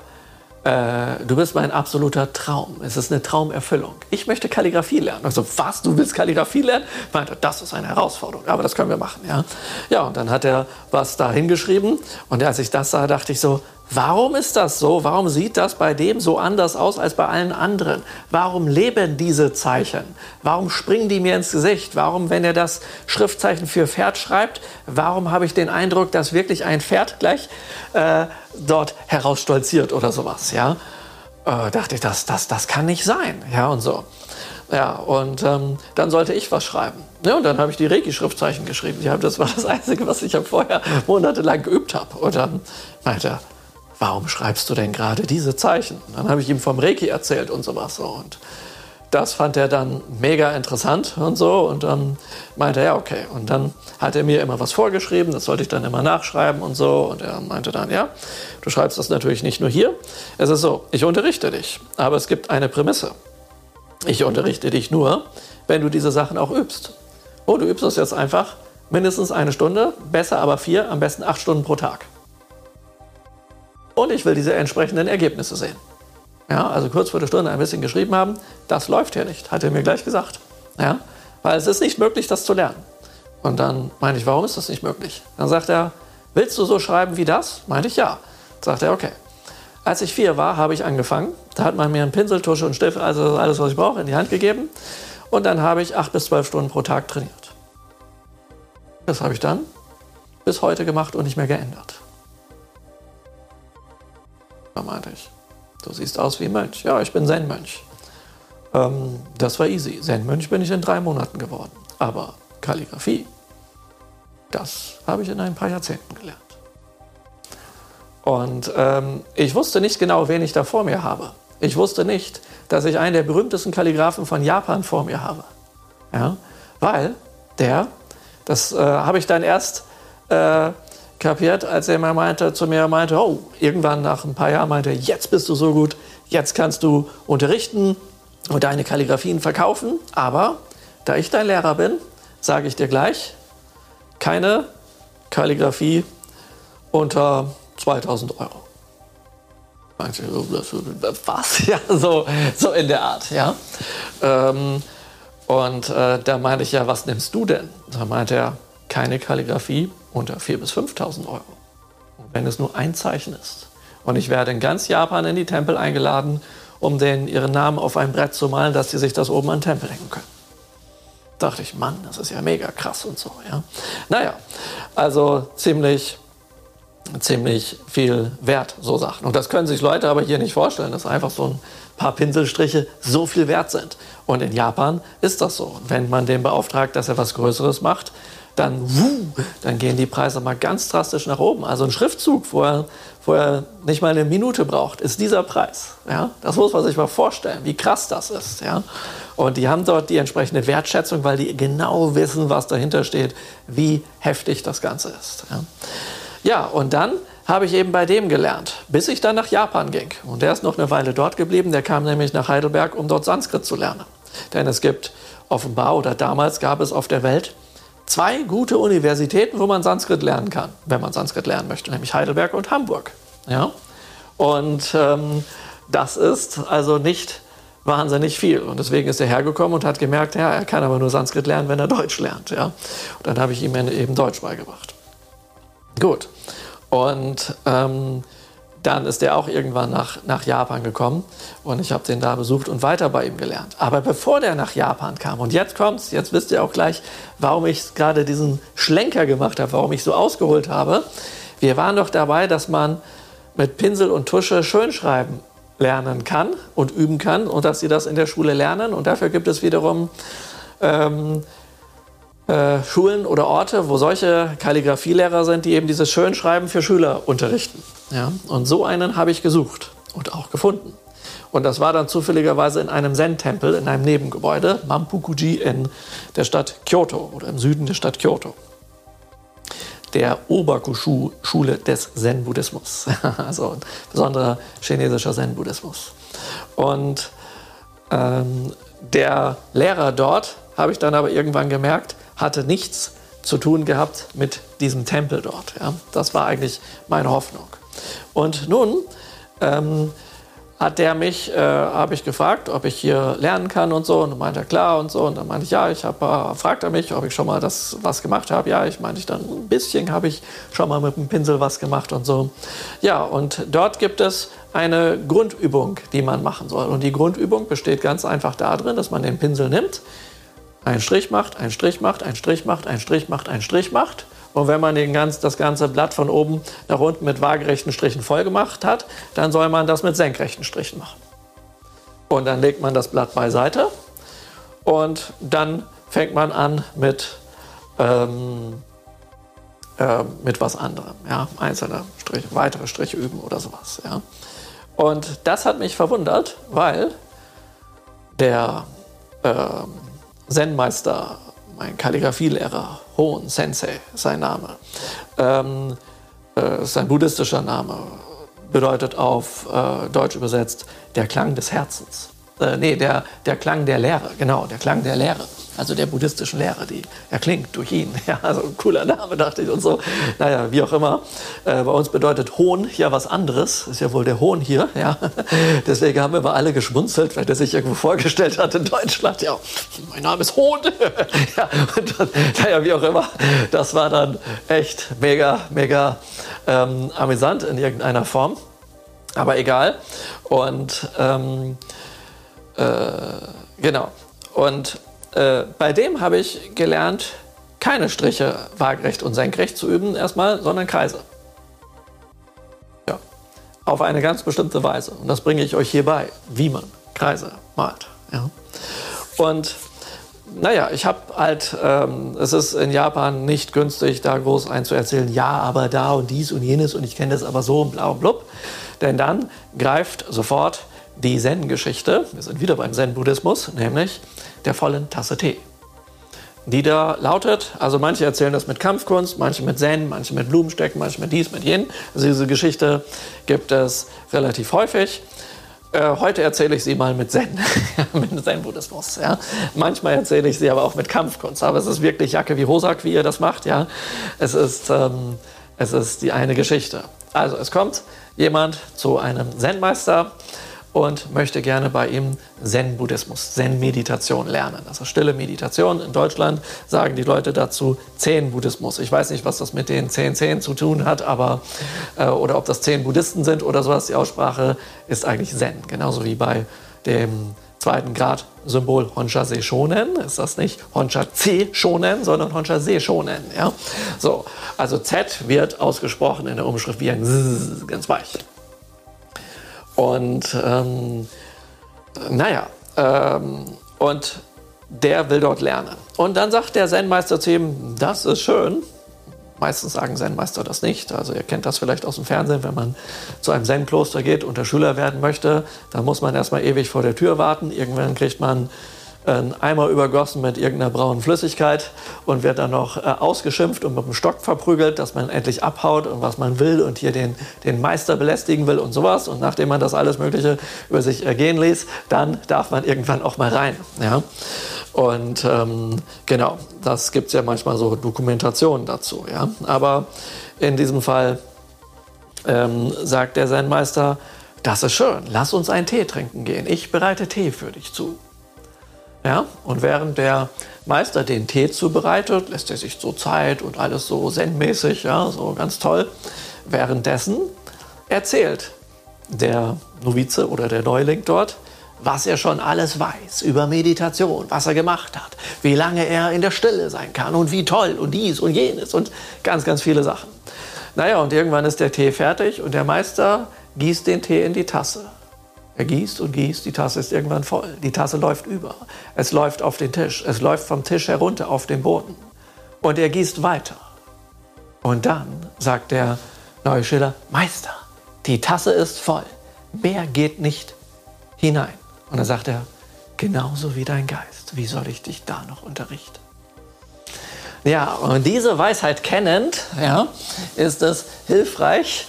äh, du bist mein absoluter Traum. Es ist eine Traumerfüllung. Ich möchte Kalligrafie lernen. Also, was, du willst Kalligrafie lernen? Ich meinte, das ist eine Herausforderung, aber das können wir machen. Ja, ja und dann hat er was da hingeschrieben. Und als ich das sah, dachte ich so, Warum ist das so? Warum sieht das bei dem so anders aus als bei allen anderen? Warum leben diese Zeichen? Warum springen die mir ins Gesicht? Warum, wenn er das Schriftzeichen für Pferd schreibt, warum habe ich den Eindruck, dass wirklich ein Pferd gleich äh, dort herausstolziert oder sowas? Ja, äh, dachte ich, das, das, das kann nicht sein. Ja, und so. Ja, und ähm, dann sollte ich was schreiben. Ja, und dann habe ich die Reiki-Schriftzeichen geschrieben. Ja, das war das Einzige, was ich vorher monatelang geübt habe. Und dann meinte er, warum schreibst du denn gerade diese Zeichen? Dann habe ich ihm vom Reiki erzählt und sowas. So. Und das fand er dann mega interessant und so. Und dann meinte er, ja, okay. Und dann hat er mir immer was vorgeschrieben, das sollte ich dann immer nachschreiben und so. Und er meinte dann, ja, du schreibst das natürlich nicht nur hier. Es ist so, ich unterrichte dich, aber es gibt eine Prämisse. Ich unterrichte dich nur, wenn du diese Sachen auch übst. Oh, du übst das jetzt einfach mindestens eine Stunde, besser aber vier, am besten acht Stunden pro Tag. Und ich will diese entsprechenden Ergebnisse sehen. Ja, also kurz vor der Stunde ein bisschen geschrieben haben, das läuft hier nicht, hat er mir gleich gesagt. Ja, weil es ist nicht möglich, das zu lernen. Und dann meine ich, warum ist das nicht möglich? Dann sagt er, willst du so schreiben wie das? Meinte ich ja. Sagt er, okay. Als ich vier war, habe ich angefangen. Da hat man mir einen Pinsel, Tusche und Stift, also alles, was ich brauche, in die Hand gegeben. Und dann habe ich acht bis zwölf Stunden pro Tag trainiert. Das habe ich dann bis heute gemacht und nicht mehr geändert. Ich, du siehst aus wie ein Mönch. Ja, ich bin Zen-Mönch. Ähm, das war easy. Zen-Mönch bin ich in drei Monaten geworden. Aber Kalligrafie, das habe ich in ein paar Jahrzehnten gelernt. Und ähm, ich wusste nicht genau, wen ich da vor mir habe. Ich wusste nicht, dass ich einen der berühmtesten Kalligraphen von Japan vor mir habe. Ja? Weil der, das äh, habe ich dann erst äh, kapiert, als er mir meinte, zu mir meinte, oh, irgendwann nach ein paar Jahren meinte, jetzt bist du so gut, jetzt kannst du unterrichten und deine Kalligraphien verkaufen. Aber da ich dein Lehrer bin, sage ich dir gleich, keine Kalligraphie unter 2000 Euro. Was? *laughs* Ja, so, so in der Art, ja. Ähm, und äh, da meinte ich ja, was nimmst du denn? Da meinte er, keine Kalligrafie unter 4.000 bis 5.000 Euro. wenn es nur ein Zeichen ist. Und ich werde in ganz Japan in die Tempel eingeladen, um denen ihren Namen auf ein Brett zu malen, dass sie sich das oben an den Tempel hängen können. Da dachte ich, Mann, das ist ja mega krass und so. Ja. Naja, also ziemlich ziemlich viel wert, so Sachen. Und das können sich Leute aber hier nicht vorstellen, dass einfach so ein paar Pinselstriche so viel wert sind. Und in Japan ist das so. Und wenn man den beauftragt, dass er was Größeres macht, dann, wuh, dann gehen die Preise mal ganz drastisch nach oben. Also ein Schriftzug, wo er, wo er nicht mal eine Minute braucht, ist dieser Preis. Ja? Das muss man sich mal vorstellen, wie krass das ist. Ja? Und die haben dort die entsprechende Wertschätzung, weil die genau wissen, was dahinter steht, wie heftig das Ganze ist. Ja? Ja, und dann habe ich eben bei dem gelernt, bis ich dann nach Japan ging. Und der ist noch eine Weile dort geblieben. Der kam nämlich nach Heidelberg, um dort Sanskrit zu lernen. Denn es gibt offenbar oder damals gab es auf der Welt zwei gute Universitäten, wo man Sanskrit lernen kann, wenn man Sanskrit lernen möchte, nämlich Heidelberg und Hamburg. Ja? Und ähm, das ist also nicht wahnsinnig viel. Und deswegen ist er hergekommen und hat gemerkt, ja, er kann aber nur Sanskrit lernen, wenn er Deutsch lernt. Ja? Und dann habe ich ihm eben Deutsch beigebracht. Gut. Und ähm, dann ist er auch irgendwann nach, nach Japan gekommen und ich habe den da besucht und weiter bei ihm gelernt. Aber bevor der nach Japan kam, und jetzt kommt's, jetzt wisst ihr auch gleich, warum ich gerade diesen Schlenker gemacht habe, warum ich so ausgeholt habe. Wir waren doch dabei, dass man mit Pinsel und Tusche schönschreiben lernen kann und üben kann und dass sie das in der Schule lernen. Und dafür gibt es wiederum ähm, äh, Schulen oder Orte, wo solche Kalligraphielehrer sind, die eben dieses Schönschreiben für Schüler unterrichten. Ja? Und so einen habe ich gesucht und auch gefunden. Und das war dann zufälligerweise in einem Zen-Tempel, in einem Nebengebäude, Mampukuji in der Stadt Kyoto oder im Süden der Stadt Kyoto. Der Obakushu-Schule des Zen-Buddhismus. *laughs* also ein besonderer chinesischer Zen-Buddhismus. Und ähm, der Lehrer dort, habe ich dann aber irgendwann gemerkt, hatte nichts zu tun gehabt mit diesem Tempel dort. Ja. Das war eigentlich meine Hoffnung. Und nun ähm, hat der mich, äh, habe ich gefragt, ob ich hier lernen kann und so. Und dann meinte er, klar und so. Und dann meinte ich, ja, ich habe, äh, fragt er mich, ob ich schon mal das was gemacht habe. Ja, ich meinte ich dann, ein bisschen habe ich schon mal mit dem Pinsel was gemacht und so. Ja, und dort gibt es eine Grundübung, die man machen soll. Und die Grundübung besteht ganz einfach darin, dass man den Pinsel nimmt, einen Strich macht, einen Strich macht, einen Strich macht, einen Strich macht, einen Strich macht. Und wenn man den ganz, das ganze Blatt von oben nach unten mit waagerechten Strichen voll gemacht hat, dann soll man das mit senkrechten Strichen machen. Und dann legt man das Blatt beiseite und dann fängt man an mit, ähm, äh, mit was anderem. Ja? Einzelne Striche, weitere Striche üben oder sowas. Ja? Und das hat mich verwundert, weil der ähm, Zen-Meister, mein Kalligraphielehrer, Hohn Sensei, sein Name. Ähm, äh, sein buddhistischer Name bedeutet auf äh, Deutsch übersetzt der Klang des Herzens. Äh, nee, der, der Klang der Lehre, genau, der Klang der Lehre also der buddhistischen Lehre, die erklingt durch ihn. *laughs* Ja, also ein cooler Name, dachte ich und so. Naja, wie auch immer. Äh, bei uns bedeutet Hohn ja was anderes. Ist ja wohl der Hohn hier. *laughs* Ja. Deswegen haben wir mal alle geschmunzelt, weil der sich irgendwo vorgestellt hat in Deutschland. Ja, mein Name ist Hohn. *laughs* ja, und dann, naja, wie auch immer. Das war dann echt mega, mega ähm, amüsant in irgendeiner Form. Aber egal. Und ähm, äh, genau. Und äh, bei dem habe ich gelernt, keine Striche waagerecht und senkrecht zu üben erstmal, sondern Kreise. Ja, auf eine ganz bestimmte Weise. Und das bringe ich euch hier bei, wie man Kreise malt. Ja? Und naja, ich habe halt, ähm, es ist in Japan nicht günstig, da groß einzuerzählen, ja, aber da und dies und jenes und ich kenne das aber so und bla und blub. Denn dann greift sofort die Zen-Geschichte, wir sind wieder beim Zen-Buddhismus, nämlich der vollen Tasse Tee. Die da lautet, also manche erzählen das mit Kampfkunst, manche mit Zen, manche mit Blumenstecken, manche mit dies, mit jen. Also diese Geschichte gibt es relativ häufig. Äh, heute erzähle ich sie mal mit Zen, *laughs* mit Zen-Buddhismus. Ja. Manchmal erzähle ich sie aber auch mit Kampfkunst. Aber es ist wirklich Jacke wie Hosak, wie ihr das macht. Ja. Es, ist, ähm, es ist die eine Geschichte. Also es kommt jemand zu einem Zen-Meister und möchte gerne bei ihm Zen-Buddhismus, Zen-Meditation lernen. Also stille Meditation. In Deutschland sagen die Leute dazu Zen-Buddhismus. Ich weiß nicht, was das mit den zehn Zehn zu tun hat, aber äh, oder ob das zehn Buddhisten sind oder sowas. Die Aussprache ist eigentlich Zen, genauso wie bei dem zweiten Grad Symbol Honsha Se Shonen ist das nicht Honsha C Shonen, sondern Honsha Se Shonen. Ja? So, also Z wird ausgesprochen in der Umschrift wie ein Z, ganz weich. Und ähm, naja, ähm, und der will dort lernen. Und dann sagt der Zen-Meister zu ihm, das ist schön. Meistens sagen Zen-Meister das nicht. Also ihr kennt das vielleicht aus dem Fernsehen, wenn man zu einem Zen-Kloster geht und der Schüler werden möchte, dann muss man erstmal ewig vor der Tür warten. Irgendwann kriegt man einen Eimer übergossen mit irgendeiner braunen Flüssigkeit und wird dann noch äh, ausgeschimpft und mit dem Stock verprügelt, dass man endlich abhaut und was man will und hier den, den Meister belästigen will und sowas. Und nachdem man das alles Mögliche über sich ergehen ließ, dann darf man irgendwann auch mal rein. Ja? Und ähm, genau, das gibt es ja manchmal so Dokumentationen dazu. Ja? Aber in diesem Fall ähm, sagt der Zen-Meister, das ist schön, lass uns einen Tee trinken gehen. Ich bereite Tee für dich zu. Ja? Und während der Meister den Tee zubereitet, lässt er sich so Zeit und alles so zen-mäßig, ja, so ganz toll. Währenddessen erzählt der Novize oder der Neuling dort, was er schon alles weiß über Meditation, was er gemacht hat, wie lange er in der Stille sein kann und wie toll und dies und jenes und ganz, ganz viele Sachen. Naja, und irgendwann ist der Tee fertig und der Meister gießt den Tee in die Tasse. Er gießt und gießt, die Tasse ist irgendwann voll. Die Tasse läuft über. Es läuft auf den Tisch. Es läuft vom Tisch herunter auf den Boden. Und er gießt weiter. Und dann sagt der neue Schiller, Meister, die Tasse ist voll. Mehr geht nicht hinein. Und dann sagt er, genauso wie dein Geist. Wie soll ich dich da noch unterrichten? Ja, und diese Weisheit kennend, ja, ist es hilfreich,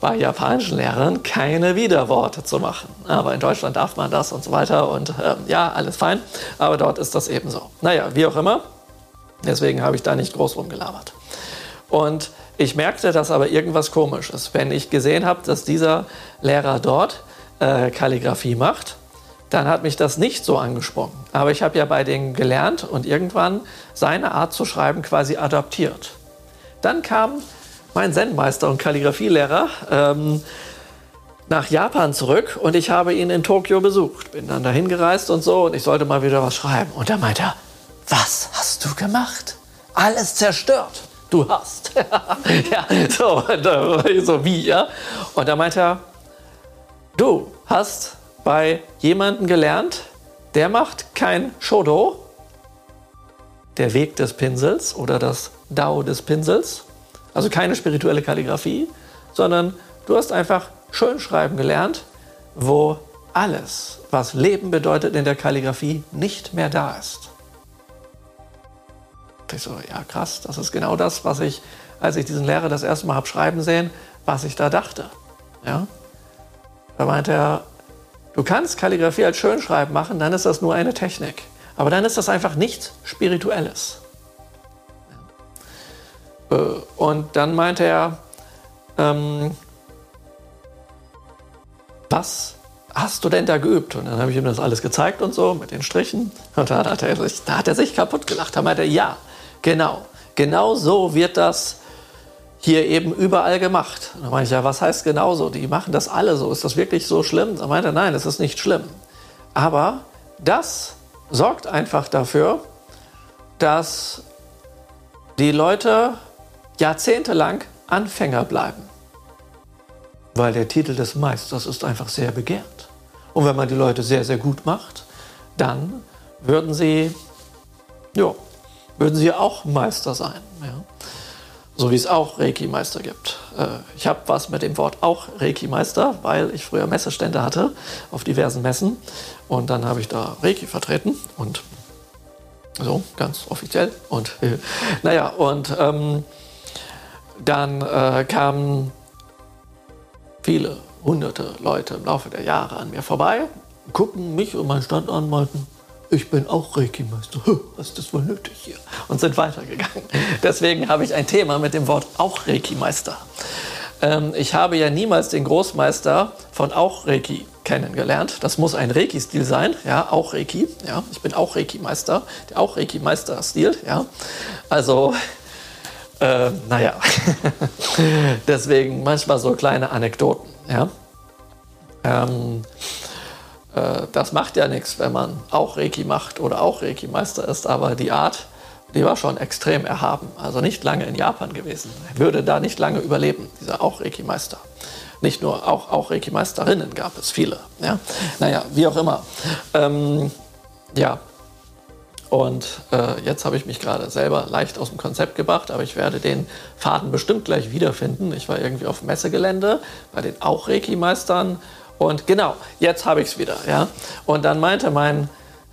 bei japanischen Lehrern keine Widerworte zu machen. Aber in Deutschland darf man das und so weiter und äh, ja, alles fein. Aber dort ist das eben so. Naja, wie auch immer. Deswegen habe ich da nicht groß rumgelabert. Und ich merkte, dass aber irgendwas komisch ist. Wenn ich gesehen habe, dass dieser Lehrer dort äh, Kalligrafie macht, dann hat mich das nicht so angesprochen. Aber ich habe ja bei denen gelernt und irgendwann seine Art zu schreiben quasi adaptiert. Dann kam mein Zen-Meister und Kalligrafielehrer ähm, nach Japan zurück und ich habe ihn in Tokio besucht. Bin dann dahin gereist und so und ich sollte mal wieder was schreiben. Und da meinte er, was hast du gemacht? Alles zerstört. Du hast. *laughs* ja, so, so wie, ja. Und da meinte er, du hast bei jemandem gelernt, der macht kein Shodo, der Weg des Pinsels oder das Dao des Pinsels, also keine spirituelle Kalligrafie, sondern du hast einfach Schönschreiben gelernt, wo alles, was Leben bedeutet in der Kalligrafie, nicht mehr da ist. Ich so, ja krass, das ist genau das, was ich, als ich diesen Lehrer das erste Mal habe schreiben sehen, was ich da dachte. Ja? Da meinte er, du kannst Kalligrafie als Schönschreiben machen, dann ist das nur eine Technik. Aber dann ist das einfach nichts Spirituelles. Äh, und dann meinte er, ähm, was hast du denn da geübt? Und dann habe ich ihm das alles gezeigt und so mit den Strichen. Und da hat er sich, da hat er sich kaputt gelacht. Da meinte er, ja, genau, genau so wird das hier eben überall gemacht. Und dann meinte ich, ja, was heißt genauso? Die machen das alle so. Ist das wirklich so schlimm? Da meinte er, nein, es ist nicht schlimm. Aber das sorgt einfach dafür, dass die Leute jahrzehntelang Anfänger bleiben. Weil der Titel des Meisters ist einfach sehr begehrt. Und wenn man die Leute sehr, sehr gut macht, dann würden sie, ja, würden sie auch Meister sein. Ja. So wie es auch Reiki-Meister gibt. Äh, ich habe was mit dem Wort auch Reiki-Meister, weil ich früher Messestände hatte auf diversen Messen. Und dann habe ich da Reiki vertreten und so, ganz offiziell. Und *laughs* naja, und ähm, dann äh, kamen viele hunderte Leute im Laufe der Jahre an mir vorbei, gucken mich und meinen Stand an, meinten, ich bin auch Reiki-Meister. Was ist das wohl nötig hier? Und sind weitergegangen. *laughs* Deswegen habe ich ein Thema mit dem Wort auch Reiki-Meister. Ähm, ich habe ja niemals den Großmeister von auch Reiki kennengelernt. Das muss ein Reiki-Stil sein, ja, auch Reiki. Ja, ich bin auch Reiki-Meister, der auch Reiki-Meister-Stil, ja. Also, äh, naja, *laughs* deswegen manchmal so kleine Anekdoten, ja. Ähm, äh, das macht ja nichts, wenn man auch Reiki macht oder auch Reiki-Meister ist, aber die Art, die war schon extrem erhaben. Also nicht lange in Japan gewesen. Würde da nicht lange überleben, dieser auch Reiki-Meister. Nicht nur, auch, auch Reiki-Meisterinnen gab es viele. Ja? Naja, wie auch immer. Ähm, ja, und äh, jetzt habe ich mich gerade selber leicht aus dem Konzept gebracht, aber ich werde den Faden bestimmt gleich wiederfinden. Ich war irgendwie auf Messegelände bei den auch Reiki-Meistern und genau, jetzt habe ich es wieder. Ja? Und dann meinte mein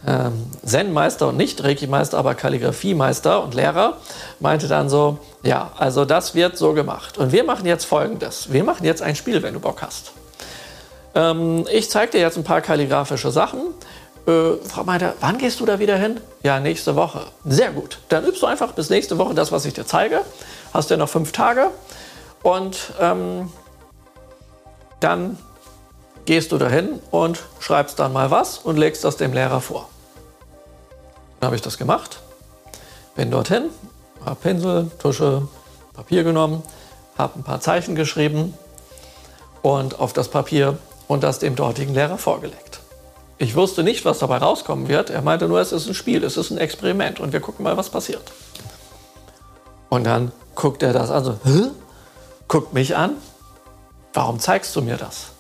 ähm, Zen-Meister und nicht Reiki-Meister, aber Kalligraphie-Meister und Lehrer, meinte dann so, ja, also das wird so gemacht. Und wir machen jetzt Folgendes. Wir machen jetzt ein Spiel, wenn du Bock hast. Ähm, ich zeige dir jetzt ein paar kalligraphische Sachen. Äh, Frau meinte, wann gehst du da wieder hin? Ja, nächste Woche. Sehr gut. Dann übst du einfach bis nächste Woche das, was ich dir zeige. Hast ja noch fünf Tage. Und ähm, dann gehst du dahin und schreibst dann mal was und legst das dem Lehrer vor. Dann habe ich das gemacht, bin dorthin, habe Pinsel, Tusche, Papier genommen, habe ein paar Zeichen geschrieben und auf das Papier und das dem dortigen Lehrer vorgelegt. Ich wusste nicht, was dabei rauskommen wird. Er meinte nur, es ist ein Spiel, es ist ein Experiment und wir gucken mal, was passiert. Und dann guckt er das an, so, Hä? guckt mich an. Warum zeigst du mir das?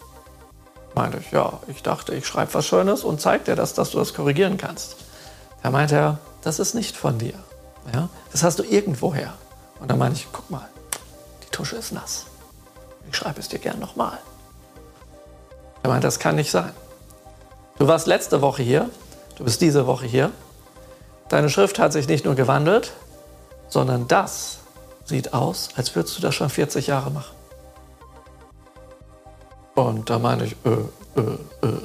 Meinte ich, ja, ich dachte, ich schreibe was Schönes und zeig dir das, dass du das korrigieren kannst. Da meinte er, das ist nicht von dir. Ja? Das hast du irgendwoher. Und dann meinte ich, guck mal, die Tusche ist nass. Ich schreibe es dir gern nochmal. Er meinte, das kann nicht sein. Du warst letzte Woche hier, du bist diese Woche hier. Deine Schrift hat sich nicht nur gewandelt, sondern das sieht aus, als würdest du das schon 40 Jahre machen. Und da meine ich, äh, äh, äh.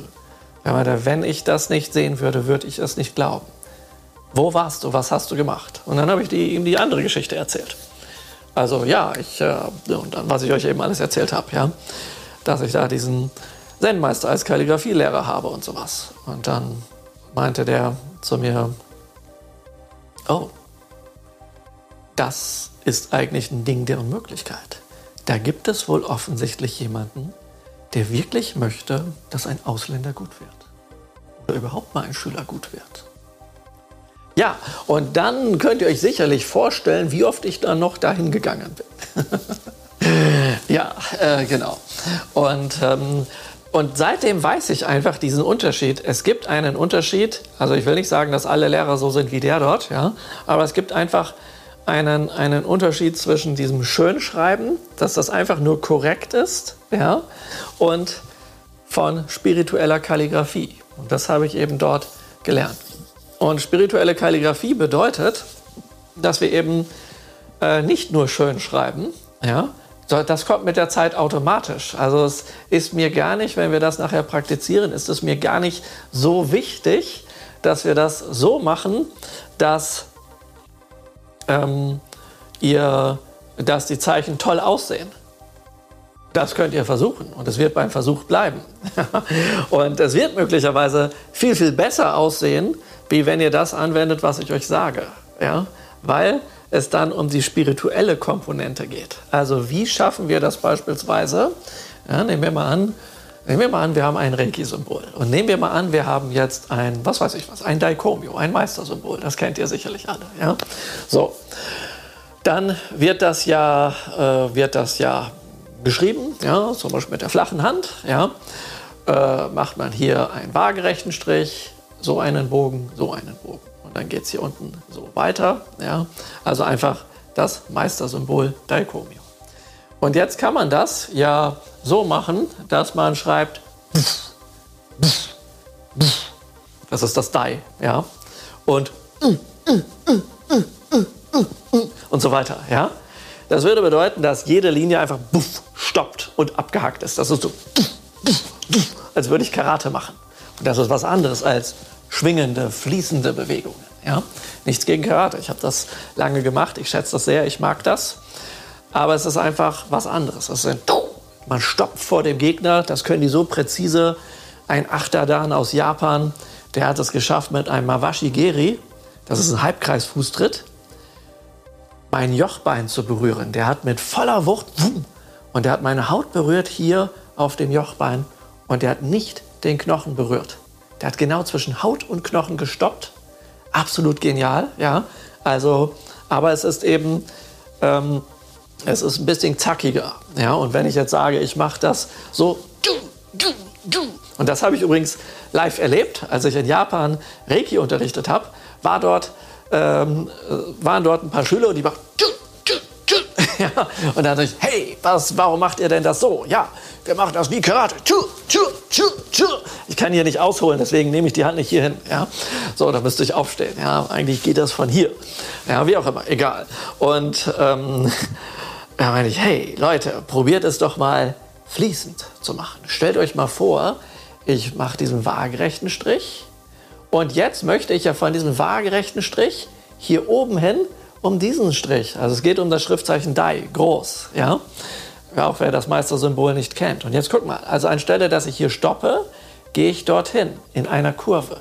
Er meinte, wenn ich das nicht sehen würde, würde ich es nicht glauben. Wo warst du? Was hast du gemacht? Und dann habe ich die, ihm die andere Geschichte erzählt. Also ja, ich, äh, und dann, was ich euch eben alles erzählt habe, ja, dass ich da diesen Zen-Meister als Kalligraphielehrer habe und sowas. Und dann meinte der zu mir, oh, das ist eigentlich ein Ding der Unmöglichkeit. Da gibt es wohl offensichtlich jemanden, der wirklich möchte, dass ein Ausländer gut wird. Oder überhaupt mal ein Schüler gut wird. Ja, und dann könnt ihr euch sicherlich vorstellen, wie oft ich dann noch dahin gegangen bin. *laughs* ja, äh, genau. Und, ähm, und seitdem weiß ich einfach diesen Unterschied. Es gibt einen Unterschied, also ich will nicht sagen, dass alle Lehrer so sind wie der dort, ja, aber es gibt einfach einen, einen Unterschied zwischen diesem Schönschreiben, dass das einfach nur korrekt ist, ja, und von spiritueller Kalligraphie. Und das habe ich eben dort gelernt. Und spirituelle Kalligraphie bedeutet, dass wir eben äh, nicht nur schön schreiben, ja, das kommt mit der Zeit automatisch. Also es ist mir gar nicht, wenn wir das nachher praktizieren, ist es mir gar nicht so wichtig, dass wir das so machen, dass ähm, ihr, dass die Zeichen toll aussehen. Das könnt ihr versuchen und es wird beim Versuch bleiben. *laughs* und es wird möglicherweise viel, viel besser aussehen, wie wenn ihr das anwendet, was ich euch sage. Ja? Weil es dann um die spirituelle Komponente geht. Also wie schaffen wir das beispielsweise? Ja, nehmen wir mal an, Nehmen wir mal an, wir haben ein Reiki-Symbol. Und nehmen wir mal an, wir haben jetzt ein, was weiß ich was, ein Daikomyo, ein Meistersymbol. Das kennt ihr sicherlich alle. Ja? So, dann wird das ja, äh, wird das ja geschrieben, ja, zum Beispiel mit der flachen Hand. Ja? Äh, macht man hier einen waagerechten Strich, so einen Bogen, so einen Bogen. Und dann geht es hier unten so weiter. Ja? Also einfach das Meistersymbol Daikomyo. Und jetzt kann man das ja so machen, dass man schreibt, das ist das Dai, ja, und und so weiter, ja. Das würde bedeuten, dass jede Linie einfach stoppt und abgehackt ist. Das ist so, als würde ich Karate machen. Und das ist was anderes als schwingende, fließende Bewegungen. Ja? Nichts gegen Karate. Ich habe das lange gemacht. Ich schätze das sehr. Ich mag das. Aber es ist einfach was anderes. Es ist ein man stoppt vor dem Gegner. Das können die so präzise. Ein Achterdan aus Japan, der hat es geschafft mit einem Mawashi Geri. Das ist ein Halbkreisfußtritt. Mein Jochbein zu berühren. Der hat mit voller Wucht und der hat meine Haut berührt hier auf dem Jochbein und der hat nicht den Knochen berührt. Der hat genau zwischen Haut und Knochen gestoppt. Absolut genial, ja. Also, aber es ist eben, ähm, es ist ein bisschen zackiger, ja. Und wenn ich jetzt sage, ich mache das so, und das habe ich übrigens live erlebt, als ich in Japan Reiki unterrichtet habe, war dort, ähm, äh, waren dort ein paar Schüler und die machen *laughs* ja, und dann dachte ich, hey, was, warum macht ihr denn das so? Ja, wir machen das wie Karate. Ich kann hier nicht ausholen, deswegen nehme ich die Hand nicht hier hin. Ja? So, da müsste ich aufstehen. Ja, eigentlich geht das von hier. Ja, wie auch immer, egal. Und ähm, *laughs* da meine ich, hey, Leute, probiert es doch mal fließend zu machen. Stellt euch mal vor, ich mache diesen waagerechten Strich und jetzt möchte ich ja von diesem waagerechten Strich hier oben hin um diesen Strich. Also es geht um das Schriftzeichen Dai, groß, ja. Auch wer das Meistersymbol nicht kennt. Und jetzt guck mal, also anstelle, dass ich hier stoppe, gehe ich dorthin in einer Kurve.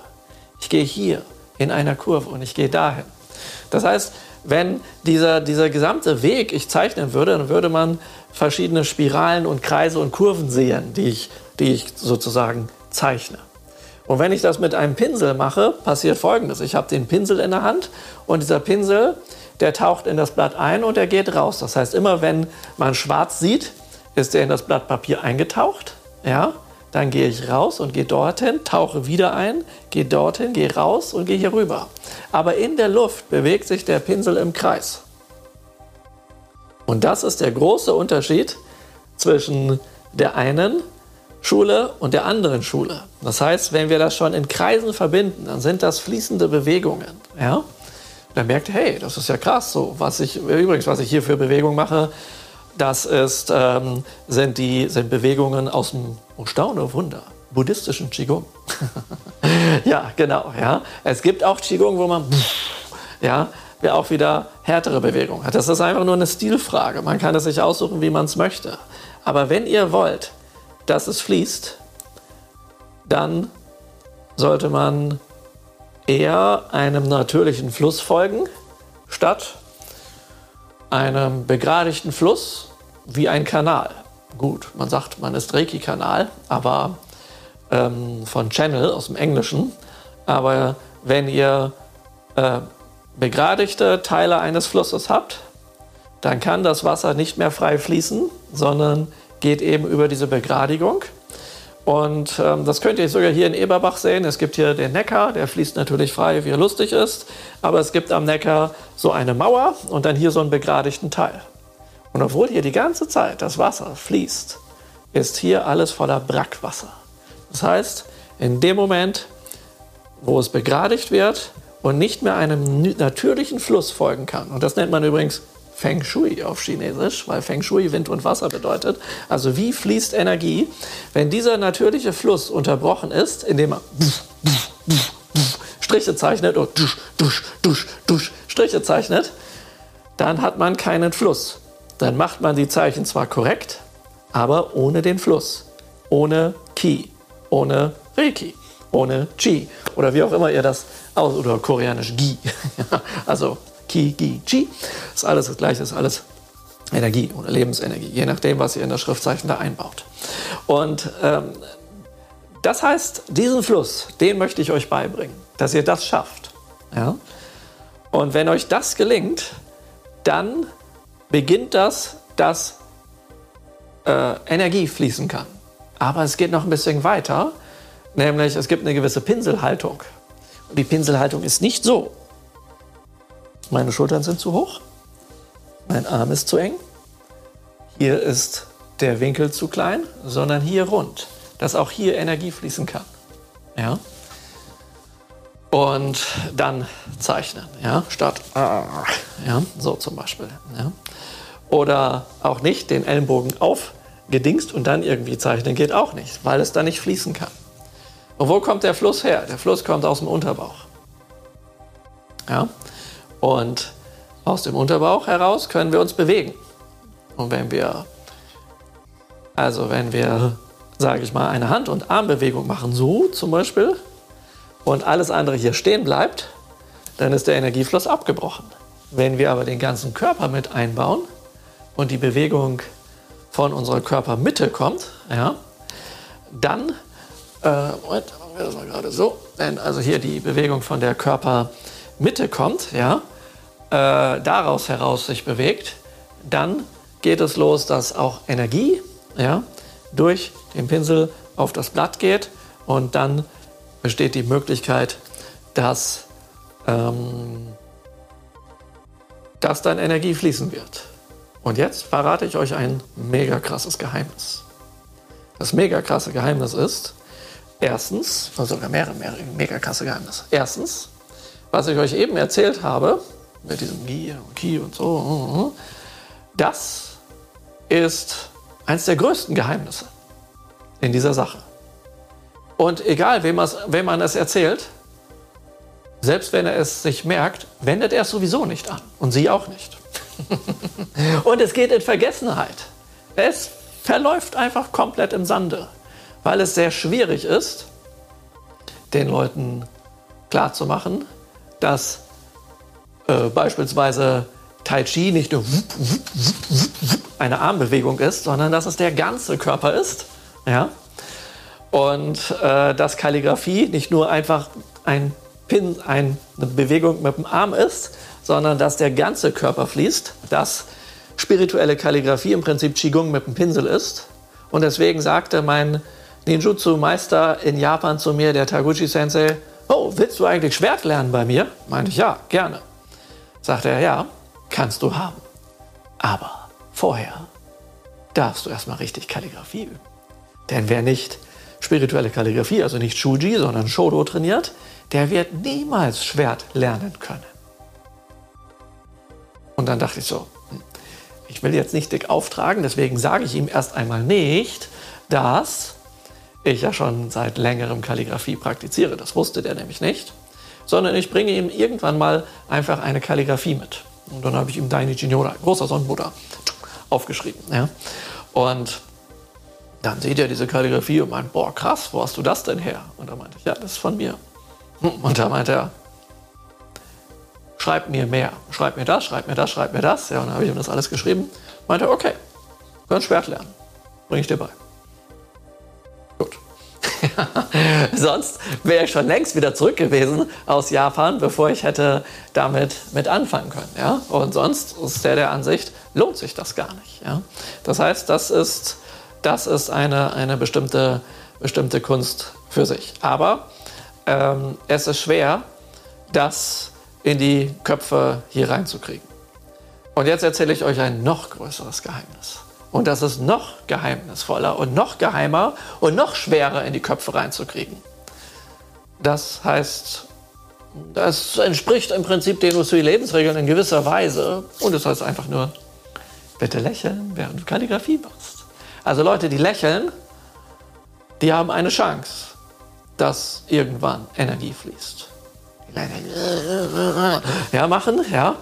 Ich gehe hier in einer Kurve und ich gehe dahin. Das heißt, wenn dieser, dieser gesamte Weg ich zeichnen würde, dann würde man verschiedene Spiralen und Kreise und Kurven sehen, die ich, die ich sozusagen zeichne. Und wenn ich das mit einem Pinsel mache, passiert Folgendes. Ich habe den Pinsel in der Hand und dieser Pinsel der taucht in das Blatt ein und er geht raus. Das heißt, immer wenn man schwarz sieht, ist er in das Blatt Papier eingetaucht. Ja, dann gehe ich raus und gehe dorthin, tauche wieder ein, gehe dorthin, gehe raus und gehe hier rüber. Aber in der Luft bewegt sich der Pinsel im Kreis. Und das ist der große Unterschied zwischen der einen Schule und der anderen Schule. Das heißt, wenn wir das schon in Kreisen verbinden, dann sind das fließende Bewegungen. Ja? Dann merkt, hey, das ist ja krass. So, was ich, übrigens, was ich hier für Bewegung mache, das ist, ähm, sind, die, sind Bewegungen aus dem, oh Staune, Wunder, buddhistischen Qigong. *laughs* ja, genau. Ja. Es gibt auch Qigong, wo man, ja, auch wieder härtere Bewegungen hat. Das ist einfach nur eine Stilfrage. Man kann es sich aussuchen, wie man es möchte. Aber wenn ihr wollt, dass es fließt, dann sollte man eher einem natürlichen Fluss folgen, statt einem begradigten Fluss wie ein Kanal. Gut, man sagt, man ist Reiki-Kanal, aber ähm, von Channel aus dem Englischen. Aber wenn ihr äh, begradigte Teile eines Flusses habt, dann kann das Wasser nicht mehr frei fließen, sondern geht eben über diese Begradigung. Und ähm, das könnt ihr sogar hier in Eberbach sehen. Es gibt hier den Neckar, der fließt natürlich frei, wie er lustig ist. Aber es gibt am Neckar so eine Mauer und dann hier so einen begradigten Teil. Und obwohl hier die ganze Zeit das Wasser fließt, ist hier alles voller Brackwasser. Das heißt, in dem Moment, wo es begradigt wird und nicht mehr einem natürlichen Fluss folgen kann, und das nennt man übrigens Feng Shui auf Chinesisch, weil Feng Shui Wind und Wasser bedeutet. Also wie fließt Energie, wenn dieser natürliche Fluss unterbrochen ist, indem man Striche zeichnet und dusch, dusch, dusch, dusch, Striche zeichnet, dann hat man keinen Fluss. Dann macht man die Zeichen zwar korrekt, aber ohne den Fluss, ohne Ki, ohne Reiki, ohne Chi oder wie auch immer ihr das aus oder koreanisch Gi. *laughs* also Ki, Gi, Chi. Ist alles das gleiche, ist alles Energie oder Lebensenergie, je nachdem, was ihr in das Schriftzeichen da einbaut. Und ähm, das heißt, diesen Fluss, den möchte ich euch beibringen, dass ihr das schafft. Ja? Und wenn euch das gelingt, dann beginnt das, dass äh, Energie fließen kann. Aber es geht noch ein bisschen weiter, nämlich es gibt eine gewisse Pinselhaltung. Die Pinselhaltung ist nicht so. Meine Schultern sind zu hoch, mein Arm ist zu eng, hier ist der Winkel zu klein, sondern hier rund, dass auch hier Energie fließen kann. Ja? Und dann zeichnen, ja, statt ja, so zum Beispiel. Ja. Oder auch nicht den Ellenbogen aufgedingst und dann irgendwie zeichnen geht auch nicht, weil es dann nicht fließen kann. Und wo kommt der Fluss her? Der Fluss kommt aus dem Unterbauch. Ja? Und aus dem Unterbauch heraus können wir uns bewegen. Und wenn wir, also wenn wir, sage ich mal, eine Hand- und Armbewegung machen, so zum Beispiel, und alles andere hier stehen bleibt, dann ist der Energiefluss abgebrochen. Wenn wir aber den ganzen Körper mit einbauen und die Bewegung von unserer Körpermitte kommt, ja, dann, äh, Moment, machen wir das mal gerade so, wenn also hier die Bewegung von der Körpermitte kommt, ja, äh, daraus heraus sich bewegt, dann geht es los, dass auch Energie ja, durch den Pinsel auf das Blatt geht und dann besteht die Möglichkeit, dass, ähm, dass dann Energie fließen wird. Und jetzt verrate ich euch ein mega krasses Geheimnis. Das mega krasse Geheimnis ist, erstens, sogar mehrere, mehrere mega krasse Geheimnisse. Erstens, was ich euch eben erzählt habe, mit diesem Gi und Ki und so, das ist eines der größten Geheimnisse in dieser Sache. Und egal, wem, wem man es erzählt, selbst wenn er es sich merkt, wendet er es sowieso nicht an. Und sie auch nicht. *laughs* und es geht in Vergessenheit. Es verläuft einfach komplett im Sande, weil es sehr schwierig ist, den Leuten klarzumachen, dass äh, beispielsweise Tai Chi nicht nur eine Armbewegung ist, sondern dass es der ganze Körper ist. Ja? Und äh, dass Kalligrafie nicht nur einfach ein Pin, ein, eine Bewegung mit dem Arm ist, sondern dass der ganze Körper fließt, dass spirituelle Kalligrafie im Prinzip Qigong mit dem Pinsel ist. Und deswegen sagte mein Ninjutsu-Meister in Japan zu mir, der Taguchi-Sensei, oh, willst du eigentlich Schwert lernen bei mir? Meinte ich, ja, gerne. Sagte er, ja, kannst du haben. Aber vorher darfst du erstmal richtig Kalligrafie üben. Denn wer nicht spirituelle Kalligrafie, also nicht Shuji, sondern Shodo trainiert, der wird niemals Schwert lernen können. Und dann dachte ich so, hm, ich will jetzt nicht dick auftragen, deswegen sage ich ihm erst einmal nicht, dass ich ja schon seit längerem Kalligrafie praktiziere. Das wusste der nämlich nicht. Sondern ich bringe ihm irgendwann mal einfach eine Kalligrafie mit. Und dann habe ich ihm Dainichi Nyoda, großer Sonnenbuddha, aufgeschrieben. Ja. Und dann sieht er diese Kalligrafie und meint, boah, krass, wo hast du das denn her? Und da meinte ich, ja, das ist von mir. Und da meinte er, schreib mir mehr, schreib mir das, schreib mir das, schreib mir das. Ja, und dann habe ich ihm das alles geschrieben. Meinte, okay, können Schwert lernen, bringe ich dir bei. *laughs* Sonst wäre ich schon längst wieder zurück gewesen aus Japan, bevor ich hätte damit mit anfangen können. Ja? Und sonst ist der der Ansicht, lohnt sich das gar nicht. Ja? Das heißt, das ist das ist eine, eine bestimmte, bestimmte Kunst für sich. Aber ähm, es ist schwer, das in die Köpfe hier reinzukriegen. Und jetzt erzähle ich euch ein noch größeres Geheimnis. Und das ist noch geheimnisvoller und noch geheimer und noch schwerer in die Köpfe reinzukriegen. Das heißt, das entspricht im Prinzip den Usui-Lebensregeln in gewisser Weise. Und es das heißt einfach nur, bitte lächeln, während du Kalligrafie machst. Also Leute, die lächeln, die haben eine Chance, dass irgendwann Energie fließt. *laughs* Ja, machen, ja.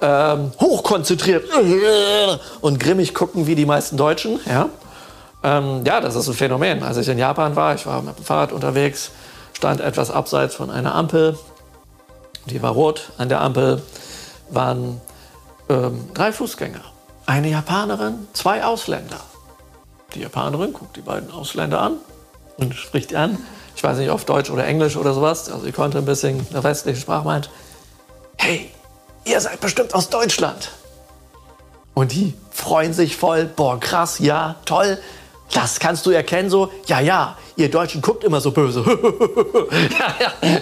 Ähm, hochkonzentriert *laughs* und grimmig gucken wie die meisten Deutschen, ja. Ähm, ja, das ist ein Phänomen. Als ich in Japan war, ich war mit dem Fahrrad unterwegs, stand etwas abseits von einer Ampel. Die war rot. An der Ampel waren ähm, drei Fußgänger. Eine Japanerin, zwei Ausländer. Die Japanerin guckt die beiden Ausländer an und spricht an. Ich weiß nicht, auf Deutsch oder Englisch oder sowas. Also sie konnte ein bisschen eine westliche Sprache meint. Hey, ihr seid bestimmt aus Deutschland. Und die freuen sich voll. Boah, krass, ja, toll. Das kannst du erkennen, so, ja, ja, ihr Deutschen guckt immer so böse. *laughs* ja, ja.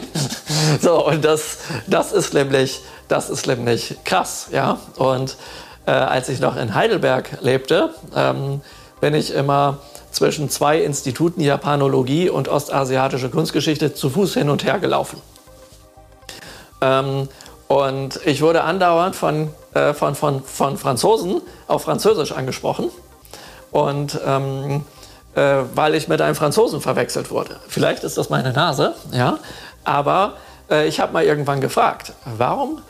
So, und das, das, ist nämlich, das ist nämlich krass, ja. Und äh, als ich noch in Heidelberg lebte, ähm, bin ich immer zwischen zwei Instituten Japanologie und ostasiatische Kunstgeschichte zu Fuß hin und her gelaufen. Ähm, und ich wurde andauernd von, äh, von, von, von Franzosen auf Französisch angesprochen. Und ähm, äh, weil ich mit einem Franzosen verwechselt wurde. Vielleicht ist das meine Nase, ja. Aber äh, ich habe mal irgendwann gefragt, warum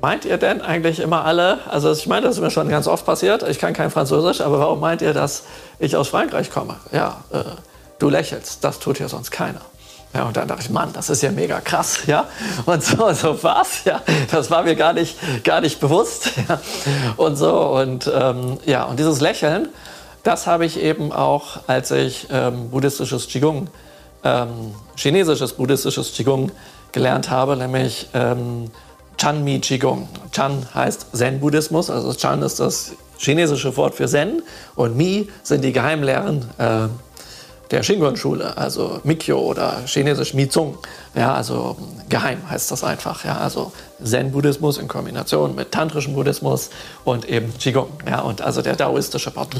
meint ihr denn eigentlich immer alle, also ich meine, das ist mir schon ganz oft passiert, ich kann kein Französisch, aber warum meint ihr, dass ich aus Frankreich komme? Ja, äh, du lächelst, das tut ja sonst keiner. Ja, und dann dachte ich, Mann, das ist ja mega krass, ja. Und so, so was, ja. Das war mir gar nicht, gar nicht bewusst, *laughs* ja. Und so, und ähm, ja, und dieses Lächeln, das habe ich eben auch, als ich ähm, buddhistisches Qigong, ähm, chinesisches buddhistisches Qigong gelernt habe, nämlich ähm, Chanmi Qigong. Chan heißt Zen-Buddhismus, also Chan ist das chinesische Wort für Zen und Mi sind die Geheimlehren äh, der Shingon-Schule, also Mikyo oder chinesisch Mizung. Ja, also geheim heißt das einfach. Ja, also Zen-Buddhismus in Kombination mit tantrischem Buddhismus und eben Qigong. Ja, und also der daoistische Part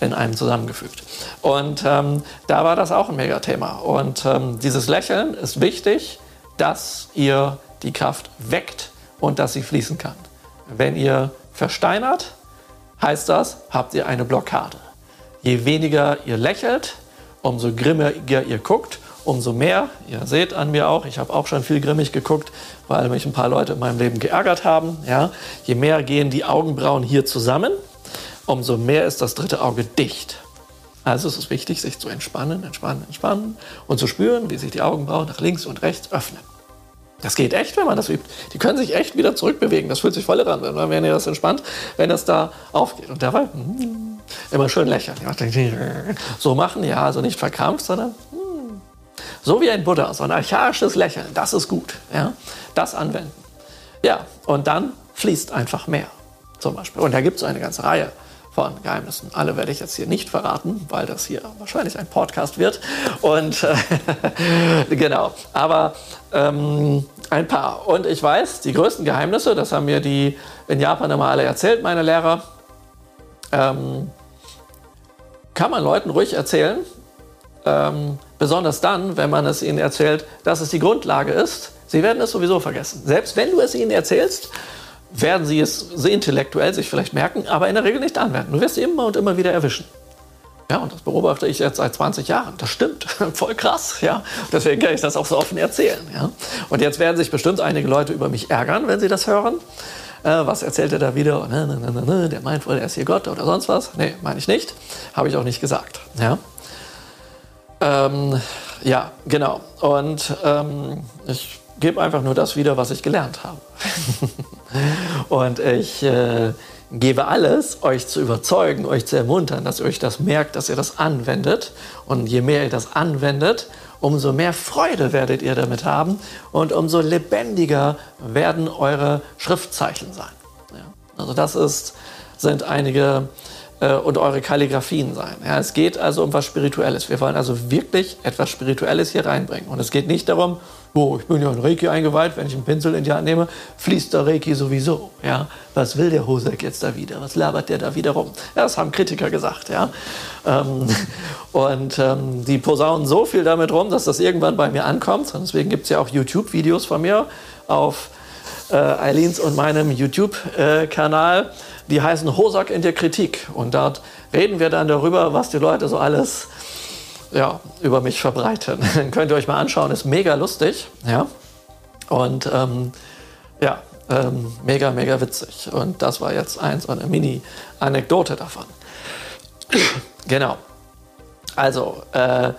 in einem zusammengefügt. Und ähm, da war das auch ein Megathema. Und ähm, dieses Lächeln ist wichtig, dass ihr die Kraft weckt und dass sie fließen kann. Wenn ihr versteinert, heißt das, habt ihr eine Blockade. Je weniger ihr lächelt, umso grimmiger ihr guckt, umso mehr, ihr seht an mir auch, ich habe auch schon viel grimmig geguckt, weil mich ein paar Leute in meinem Leben geärgert haben. Ja? Je mehr gehen die Augenbrauen hier zusammen, umso mehr ist das dritte Auge dicht. Also es ist wichtig, sich zu entspannen, entspannen, entspannen und zu spüren, wie sich die Augenbrauen nach links und rechts öffnen. Das geht echt, wenn man das übt. Die können sich echt wieder zurückbewegen. Das fühlt sich voll daran, wenn ihr das entspannt, wenn das da aufgeht. Und dabei hm, immer schön lächeln. So machen, ja, also nicht verkrampft, sondern hm, so wie ein Buddha, so ein archaisches Lächeln. Das ist gut. Ja? Das anwenden. Ja, und dann fließt einfach mehr. Zum Beispiel. Und da gibt es eine ganze Reihe von Geheimnissen. Alle werde ich jetzt hier nicht verraten, weil das hier wahrscheinlich ein Podcast wird. Und äh, *laughs* genau, aber ähm, ein paar. Und ich weiß, die größten Geheimnisse, das haben mir die in Japan immer alle erzählt, meine Lehrer, ähm, kann man Leuten ruhig erzählen. Ähm, besonders dann, wenn man es ihnen erzählt, dass es die Grundlage ist. Sie werden es sowieso vergessen. Selbst wenn du es ihnen erzählst, werden sie es sehr intellektuell sich vielleicht merken, aber in der Regel nicht anwenden. Du wirst sie immer und immer wieder erwischen. Ja, und das beobachte ich jetzt seit 20 Jahren. Das stimmt. *laughs* Voll krass, ja. Deswegen kann ich das auch so offen erzählen, ja. Und jetzt werden sich bestimmt einige Leute über mich ärgern, wenn sie das hören. Äh, was erzählt er da wieder? Ne, ne, ne, ne, der meint wohl, er ist hier Gott oder sonst was. Nee, meine ich nicht. Habe ich auch nicht gesagt, ja. Ähm, ja, genau. Und ähm, ich gebe einfach nur das wieder, was ich gelernt habe. *laughs* und ich äh, gebe alles, euch zu überzeugen, euch zu ermuntern, dass ihr euch das merkt, dass ihr das anwendet. Und je mehr ihr das anwendet, umso mehr Freude werdet ihr damit haben und umso lebendiger werden eure Schriftzeichen sein. Ja, also das ist, sind einige äh, und eure Kalligraphien sein. Ja, es geht also um was Spirituelles. Wir wollen also wirklich etwas Spirituelles hier reinbringen. Und es geht nicht darum, oh, ich bin ja in Reiki eingeweiht, wenn ich einen Pinsel in die Hand nehme, fließt der Reiki sowieso. Ja? Was will der Hosek jetzt da wieder? Was labert der da wieder rum? Ja, das haben Kritiker gesagt. Ja? Ähm, *laughs* und ähm, die posaunen so viel damit rum, dass das irgendwann bei mir ankommt. Und deswegen gibt es ja auch YouTube-Videos von mir auf äh, Eileens und meinem YouTube-Kanal. Äh, die heißen Hosak in der Kritik. Und dort reden wir dann darüber, was die Leute so alles ja, über mich verbreiten. *laughs* Könnt ihr euch mal anschauen, ist mega lustig. Ja? Und ähm, ja, ähm, mega, mega witzig. Und das war jetzt eins, eine Mini-Anekdote davon. *clears throat* genau. Also, äh,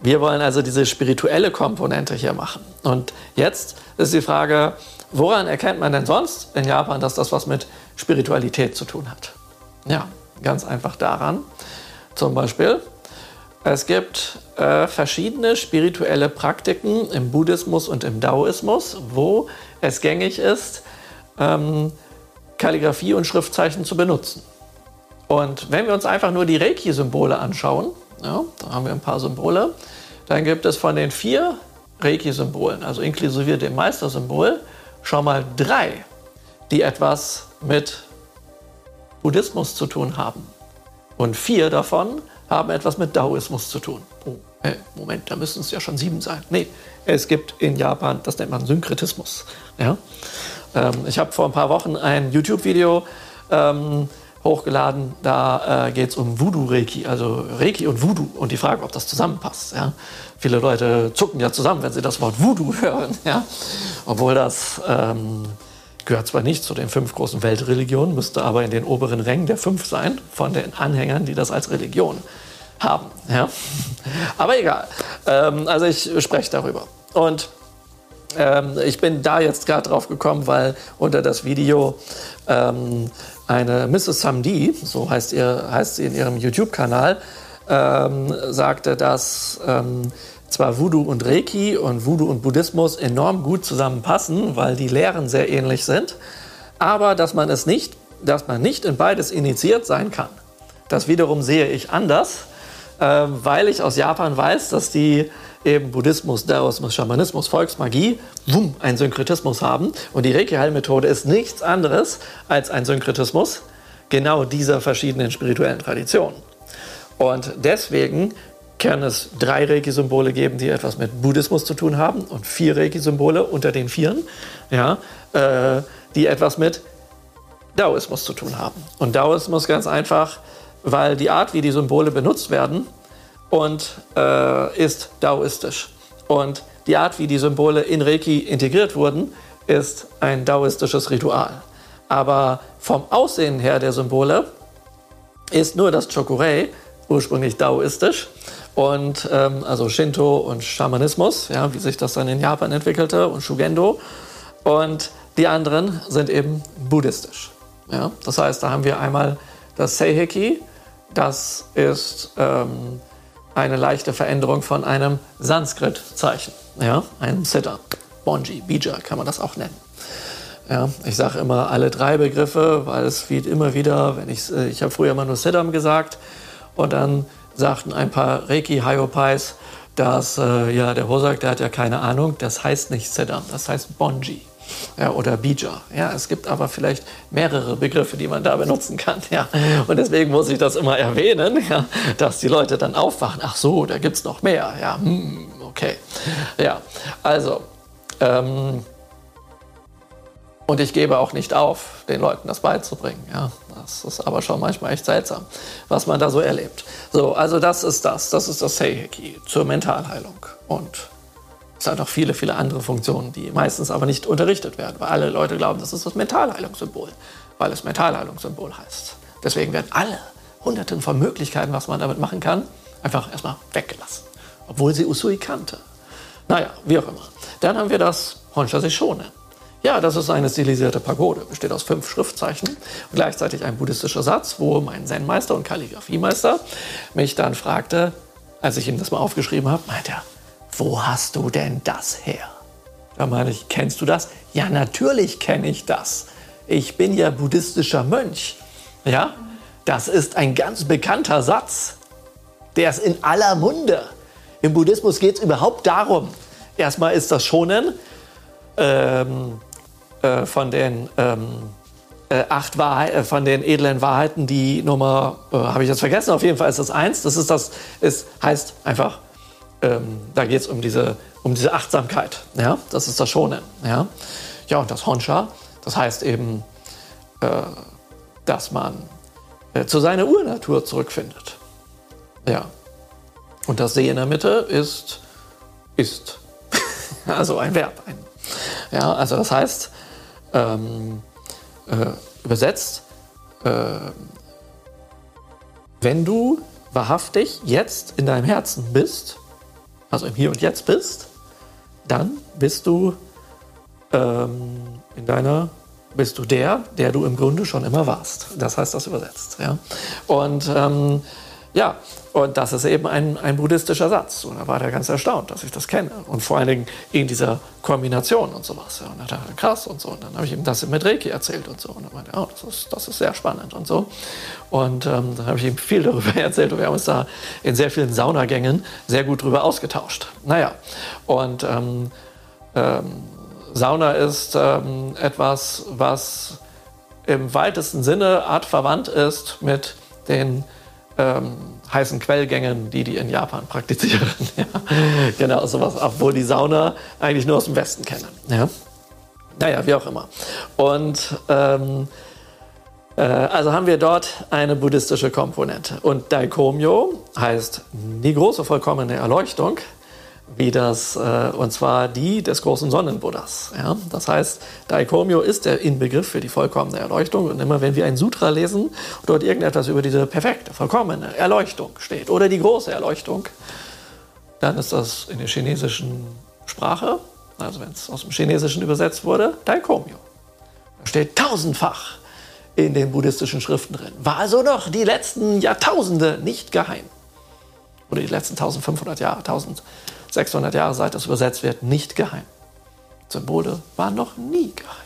wir wollen also diese spirituelle Komponente hier machen. Und jetzt ist die Frage, woran erkennt man denn sonst in Japan, dass das was mit Spiritualität zu tun hat? Ja, ganz einfach daran. Zum Beispiel, es gibt äh, verschiedene spirituelle Praktiken im Buddhismus und im Daoismus, wo es gängig ist, ähm, Kalligrafie und Schriftzeichen zu benutzen. Und wenn wir uns einfach nur die Reiki-Symbole anschauen, ja, da haben wir ein paar Symbole, dann gibt es von den vier Reiki-Symbolen, also inklusive dem Meistersymbol, schon mal drei, die etwas mit Buddhismus zu tun haben. Und vier davon haben etwas mit Daoismus zu tun. Oh, äh, Moment, da müssen es ja schon sieben sein. Nee, es gibt in Japan, das nennt man Synkretismus. Ja? Ähm, ich habe vor ein paar Wochen ein YouTube-Video ähm, hochgeladen, da äh, geht es um Voodoo-Reiki, also Reiki und Voodoo und die Frage, ob das zusammenpasst. Ja? Viele Leute zucken ja zusammen, wenn sie das Wort Voodoo *laughs* hören, ja? obwohl das ähm, gehört zwar nicht zu den fünf großen Weltreligionen, müsste aber in den oberen Rängen der fünf sein, von den Anhängern, die das als Religion haben. Ja? *laughs* Aber egal, ähm, also ich spreche darüber. Und ähm, ich bin da jetzt gerade drauf gekommen, weil unter das Video ähm, eine Mrs. Samdi, so heißt, ihr, heißt sie in ihrem YouTube-Kanal, ähm, sagte, dass ähm, zwar Voodoo und Reiki und Voodoo und Buddhismus enorm gut zusammenpassen, weil die Lehren sehr ähnlich sind, aber dass man es nicht, dass man nicht in beides initiiert sein kann. Das wiederum sehe ich anders, äh, weil ich aus Japan weiß, dass die eben Buddhismus, Daoismus, Schamanismus, Volksmagie, wumm, einen Synkretismus haben. Und die Reiki-Heilmethode ist nichts anderes als ein Synkretismus genau dieser verschiedenen spirituellen Traditionen. Und deswegen kann es drei Reiki-Symbole geben, die etwas mit Buddhismus zu tun haben und vier Reiki-Symbole unter den Vieren, ja, äh, die etwas mit Daoismus zu tun haben. Und Daoismus ganz einfach, weil die Art, wie die Symbole benutzt werden, und äh, ist daoistisch. Und die Art, wie die Symbole in Reiki integriert wurden, ist ein daoistisches Ritual. Aber vom Aussehen her der Symbole ist nur das Chokurei ursprünglich daoistisch und ähm, also Shinto und Schamanismus, ja, wie sich das dann in Japan entwickelte und Shugendo und die anderen sind eben buddhistisch. Ja, das heißt, da haben wir einmal das Seiheki, das ist ähm, eine leichte Veränderung von einem Sanskrit-Zeichen, ja, einem Siddha, Bonji, Bija kann man das auch nennen. Ja, ich sage immer alle drei Begriffe, weil es wird immer wieder, wenn ich, äh, ich habe früher immer nur Siddham gesagt und dann sagten ein paar Reiki-Hyopais, dass äh, ja, der Hosak, der hat ja keine Ahnung, das heißt nicht Siddham, das heißt Bonji ja, oder Bija. Ja, es gibt aber vielleicht mehrere Begriffe, die man da benutzen kann. Ja. Und deswegen muss ich das immer erwähnen, ja, dass die Leute dann aufwachen. Ach so, da gibt es noch mehr. Ja, hm, okay. Ja, also. Ähm, und ich gebe auch nicht auf, den Leuten das beizubringen. Ja, das ist aber schon manchmal echt seltsam, was man da so erlebt. So, also das ist das. Das ist das Seiheki zur Mentalheilung. Und es hat auch viele, viele andere Funktionen, die meistens aber nicht unterrichtet werden, weil alle Leute glauben, das ist das Mentalheilungssymbol, weil es Mentalheilungssymbol heißt. Deswegen werden alle hunderten von Möglichkeiten, was man damit machen kann, einfach erstmal weggelassen, obwohl sie Usui kannte. Naja, wie auch immer. Dann haben wir das Honsha Shonen. Ja, das ist eine stilisierte Pagode, besteht aus fünf Schriftzeichen und gleichzeitig ein buddhistischer Satz, wo mein Zen-Meister und Kalligrafiemeister mich dann fragte, als ich ihm das mal aufgeschrieben habe, meint er, wo hast du denn das her? Da meine ich, kennst du das? Ja, natürlich kenne ich das. Ich bin ja buddhistischer Mönch. Ja, das ist ein ganz bekannter Satz. Der ist in aller Munde. Im Buddhismus geht es überhaupt darum. Erstmal ist das Schonen ähm, äh, von den ähm, äh, acht Wahrheit, äh, von den edlen Wahrheiten, die Nummer, äh, habe ich jetzt vergessen, auf jeden Fall ist das eins. Das ist das, ist, heißt einfach ähm, da geht es um diese, um diese Achtsamkeit. Ja? Das ist das Schonen. Ja? ja, und das Honsha, das heißt eben, äh, dass man äh, zu seiner Urnatur zurückfindet. Ja. Und das See in der Mitte ist, ist. *laughs* also ein Verb. Ein, ja, also das heißt, ähm, äh, übersetzt, äh, wenn du wahrhaftig jetzt in deinem Herzen bist, also im Hier und Jetzt bist, dann bist du ähm, in deiner bist du der, der du im Grunde schon immer warst. Das heißt das übersetzt. Ja? Und ähm, ja, und das ist eben ein, ein buddhistischer Satz. Und da war der ganz erstaunt, dass ich das kenne. Und vor allen Dingen in dieser Kombination und sowas. Und dann dachte krass und so. Und dann habe ich ihm das mit Reiki erzählt und so. Und er meinte, oh, das ist, das ist sehr spannend und so. Und ähm, dann habe ich ihm viel darüber *laughs* erzählt. Und wir haben uns da in sehr vielen Saunagängen sehr gut drüber ausgetauscht. Naja, und ähm, ähm, Sauna ist ähm, etwas, was im weitesten Sinne artverwandt ist mit den ähm, heißen Quellgängen, die die in Japan praktizieren. *laughs* ja. Genau, sowas, obwohl die Sauna eigentlich nur aus dem Westen kennen. Ja. Naja, wie auch immer. Und ähm, äh, also haben wir dort eine buddhistische Komponente. Und Daikomyo heißt die große vollkommene Erleuchtung wie das, äh, und zwar die des großen Sonnenbuddhas. Ja? Das heißt, Daikomyo ist der Inbegriff für die vollkommene Erleuchtung. Und immer wenn wir ein Sutra lesen dort irgendetwas über diese perfekte, vollkommene Erleuchtung steht oder die große Erleuchtung, dann ist das in der chinesischen Sprache, also wenn es aus dem Chinesischen übersetzt wurde, Daikomyo. Da steht tausendfach in den buddhistischen Schriften drin. War also noch die letzten Jahrtausende nicht geheim. Oder die letzten 1500 Jahre, 1000 600 Jahre seit das übersetzt wird, nicht geheim. Symbole waren noch nie geheim.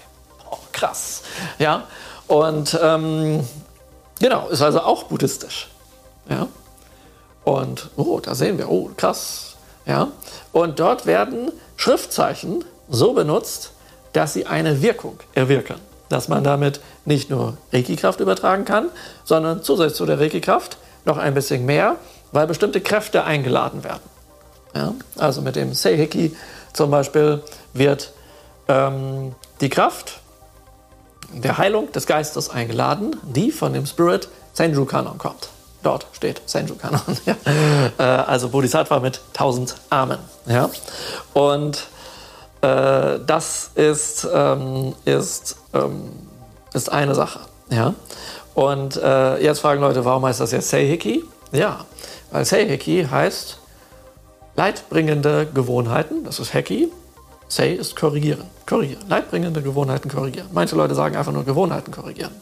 Oh, krass. Ja, und ähm, genau, ist also auch buddhistisch. Ja, und oh, da sehen wir, oh, krass. Ja, und dort werden Schriftzeichen so benutzt, dass sie eine Wirkung erwirken. Dass man damit nicht nur Reiki-Kraft übertragen kann, sondern zusätzlich zu der Reiki-Kraft noch ein bisschen mehr, weil bestimmte Kräfte eingeladen werden. Ja? Also mit dem Seiheki zum Beispiel wird ähm, die Kraft der Heilung des Geistes eingeladen, die von dem Spirit Senju Kanon kommt. Dort steht Senju Kanon. *laughs* ja. äh, also Bodhisattva mit tausend Armen. Ja? Und äh, das ist, ähm, ist, ähm, ist eine Sache. Ja? Und äh, jetzt fragen Leute, warum heißt das jetzt Seiheki? Ja, weil Seiheki heißt Leidbringende Gewohnheiten, das ist Hacky. Say ist korrigieren. Korrigieren. Leidbringende Gewohnheiten korrigieren. Manche Leute sagen einfach nur Gewohnheiten korrigieren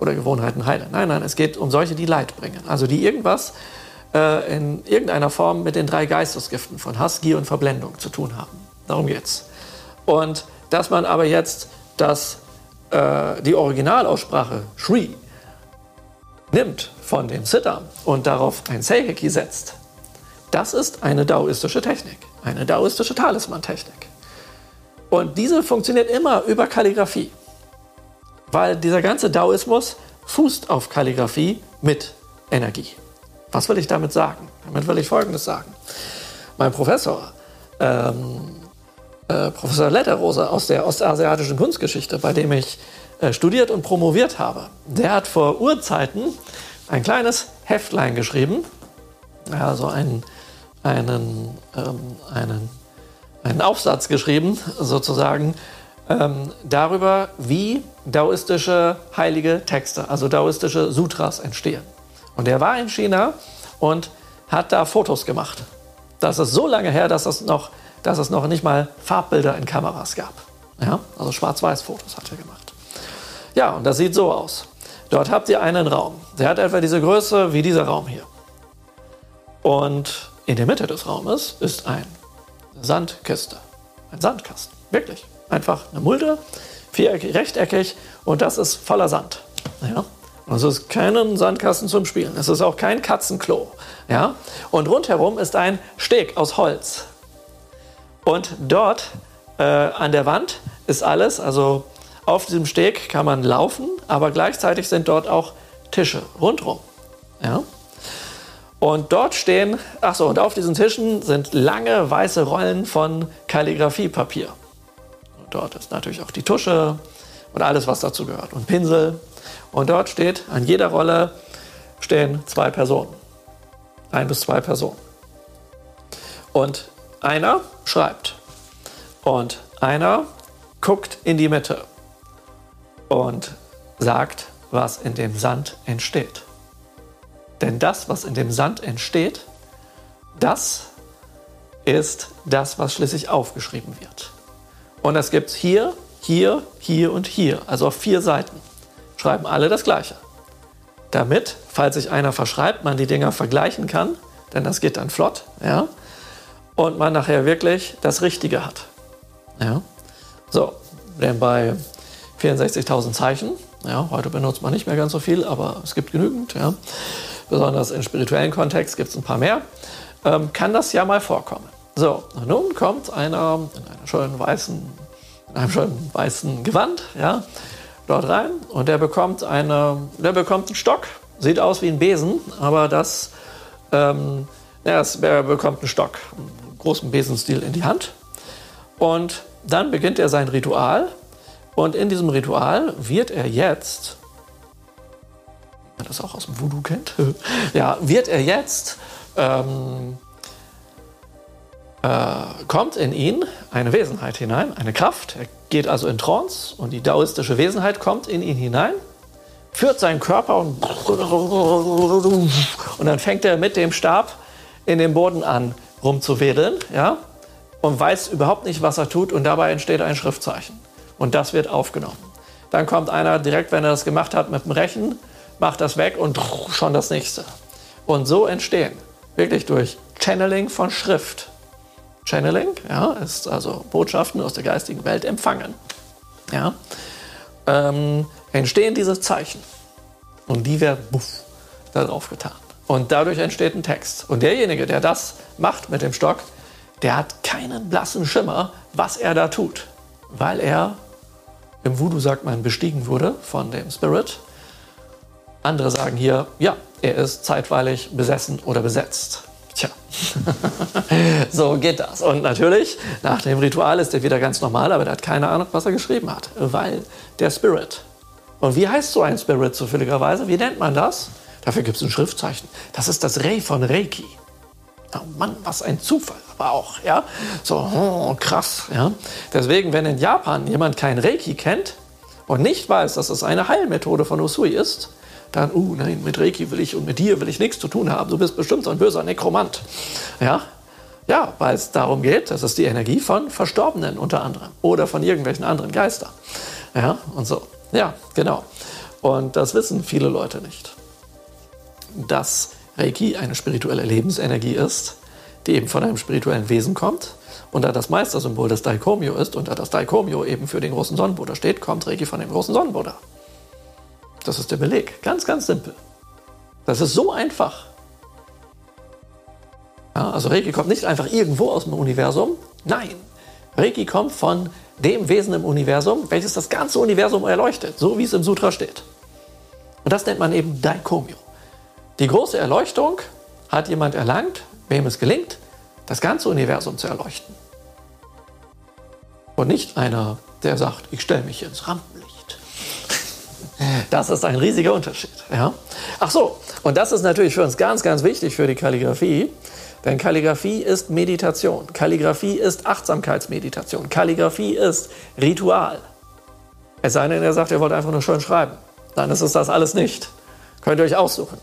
oder Gewohnheiten heilen. Nein, nein, es geht um solche, die Leid bringen. Also die irgendwas äh, in irgendeiner Form mit den drei Geistesgiften von Hass, Gier und Verblendung zu tun haben. Darum geht's. Und dass man aber jetzt das, äh, die Originalaussprache Shri nimmt von dem Siddha und darauf ein Seiheki setzt, das ist eine daoistische Technik, eine daoistische Talisman-Technik. Und diese funktioniert immer über Kalligraphie, weil dieser ganze Daoismus fußt auf Kalligraphie mit Energie. Was will ich damit sagen? Damit will ich Folgendes sagen. Mein Professor, ähm, äh, Professor Letterrose aus der ostasiatischen Kunstgeschichte, bei dem ich äh, studiert und promoviert habe, der hat vor Urzeiten ein kleines Heftlein geschrieben, also ein einen, ähm, einen, einen Aufsatz geschrieben, sozusagen, ähm, darüber, wie daoistische heilige Texte, also daoistische Sutras entstehen. Und er war in China und hat da Fotos gemacht. Das ist so lange her, dass es noch, dass es noch nicht mal Farbbilder in Kameras gab. Ja? Also Schwarz-Weiß-Fotos hat er gemacht. Ja, und das sieht so aus. Dort habt ihr einen Raum. Der hat etwa diese Größe wie dieser Raum hier. Und in der Mitte des Raumes ist ein Sandkiste, ein Sandkasten, wirklich. Einfach eine Mulde, viereckig, rechteckig und das ist voller Sand. Ja? Und es ist kein Sandkasten zum Spielen. Es ist auch kein Katzenklo. Ja? Und rundherum ist ein Steg aus Holz. Und dort äh, an der Wand ist alles, also auf diesem Steg kann man laufen, aber gleichzeitig sind dort auch Tische rundherum. Ja? Und dort stehen, achso, und auf diesen Tischen sind lange weiße Rollen von Kalligrafiepapier. Und dort ist natürlich auch die Tusche und alles, was dazu gehört. Und Pinsel. Und dort steht, an jeder Rolle stehen zwei Personen. Ein bis zwei Personen. Und einer schreibt. Und einer guckt in die Mitte und sagt, was in dem Sand entsteht. Denn das, was in dem Sand entsteht, das ist das, was schließlich aufgeschrieben wird. Und das gibt es hier, hier, hier und hier, also auf vier Seiten. Schreiben alle das Gleiche. damit, falls sich einer verschreibt, man die Dinger vergleichen kann, denn das geht dann flott, ja, und man nachher wirklich das Richtige hat. Ja. So, denn bei 64.000 Zeichen, ja, heute benutzt man nicht mehr ganz so viel, aber es gibt genügend, ja, besonders im spirituellen Kontext gibt es ein paar mehr, ähm, kann das ja mal vorkommen. So, nun kommt einer in einer schönen weißen, in einem schönen weißen Gewand, ja, dort rein und der bekommt, eine, der bekommt einen Stock. Sieht aus wie ein Besen, aber das, ähm, ja, er bekommt einen Stock, einen großen Besenstil in die Hand. Und dann beginnt er sein Ritual. Und in diesem Ritual wird er jetzt, man das auch aus dem Voodoo kennt, *laughs* ja, wird er jetzt ähm, äh, kommt in ihn eine Wesenheit hinein, eine Kraft. Er geht also in Trance und die daoistische Wesenheit kommt in ihn hinein, führt seinen Körper und, und dann fängt er mit dem Stab in den Boden an rumzuwedeln, ja, und weiß überhaupt nicht, was er tut und dabei entsteht ein Schriftzeichen und das wird aufgenommen. Dann kommt einer direkt, wenn er das gemacht hat, mit dem Rechen, macht das weg und schon das nächste. Und so entstehen wirklich durch Channeling von Schrift Channeling, ja, ist also Botschaften aus der geistigen Welt empfangen. Ja, ähm, entstehen diese Zeichen und die werden buff, da drauf getan. Und dadurch entsteht ein Text. Und derjenige, der das macht mit dem Stock, der hat keinen blassen Schimmer, was er da tut, weil er im Voodoo sagt man bestiegen wurde von dem Spirit. Andere sagen hier, ja, er ist zeitweilig besessen oder besetzt. Tja, *laughs* so geht das. Und natürlich, nach dem Ritual ist er wieder ganz normal, aber er hat keine Ahnung, was er geschrieben hat, weil der Spirit. Und wie heißt so ein Spirit zufälligerweise? Wie nennt man das? Dafür gibt es ein Schriftzeichen. Das ist das Rei von Reiki. Oh Mann, was ein Zufall, aber auch, ja. So, oh, krass, ja. Deswegen, wenn in Japan jemand kein Reiki kennt und nicht weiß, dass es eine Heilmethode von Usui ist, dann, uh, nein, mit Reiki will ich und mit dir will ich nichts zu tun haben. Du bist bestimmt so ein böser Nekromant. Ja, ja, weil es darum geht, das ist die Energie von Verstorbenen unter anderem oder von irgendwelchen anderen Geistern. Ja, und so. Ja, genau. Und das wissen viele Leute nicht. Dass Reiki eine spirituelle Lebensenergie ist, die eben von einem spirituellen Wesen kommt. Und da das Meistersymbol des Daikomyo ist und da das Daikomyo eben für den großen Sonnenbuddha steht, kommt Reiki von dem großen Sonnenbuddha. Das ist der Beleg. Ganz, ganz simpel. Das ist so einfach. Ja, also Reiki kommt nicht einfach irgendwo aus dem Universum. Nein, Reiki kommt von dem Wesen im Universum, welches das ganze Universum erleuchtet, so wie es im Sutra steht. Und das nennt man eben Daikomyo. Die große Erleuchtung hat jemand erlangt, wem es gelingt, das ganze Universum zu erleuchten. Und nicht einer, der sagt, ich stelle mich ins Rampenlicht. Das ist ein riesiger Unterschied. Ja? Ach so, und das ist natürlich für uns ganz, ganz wichtig für die Kalligrafie. Denn Kalligrafie ist Meditation. Kalligrafie ist Achtsamkeitsmeditation. Kalligrafie ist Ritual. Es sei denn, er sagt, ihr wollt einfach nur schön schreiben. Dann ist es das alles nicht. Könnt ihr euch aussuchen.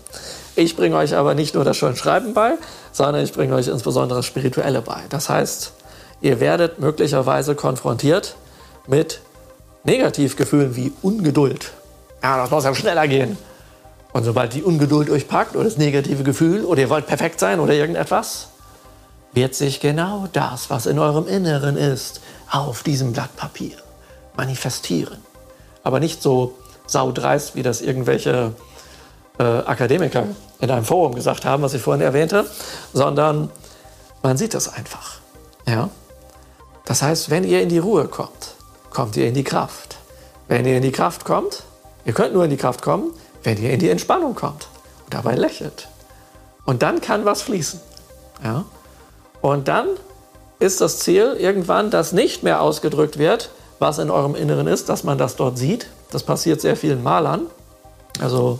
Ich bringe euch aber nicht nur das schön Schreiben bei, sondern ich bringe euch insbesondere das Spirituelle bei. Das heißt, ihr werdet möglicherweise konfrontiert mit Negativgefühlen wie Ungeduld, ja, das muss ja schneller gehen. Und sobald die Ungeduld euch packt oder das negative Gefühl oder ihr wollt perfekt sein oder irgendetwas, wird sich genau das, was in eurem Inneren ist, auf diesem Blatt Papier manifestieren. Aber nicht so saudreist, wie das irgendwelche äh, Akademiker in einem Forum gesagt haben, was ich vorhin erwähnte, sondern man sieht das einfach. Ja? Das heißt, wenn ihr in die Ruhe kommt, kommt ihr in die Kraft. Wenn ihr in die Kraft kommt, Ihr könnt nur in die Kraft kommen, wenn ihr in die Entspannung kommt und dabei lächelt. Und dann kann was fließen. Ja? Und dann ist das Ziel irgendwann, dass nicht mehr ausgedrückt wird, was in eurem Inneren ist, dass man das dort sieht. Das passiert sehr vielen Malern. Also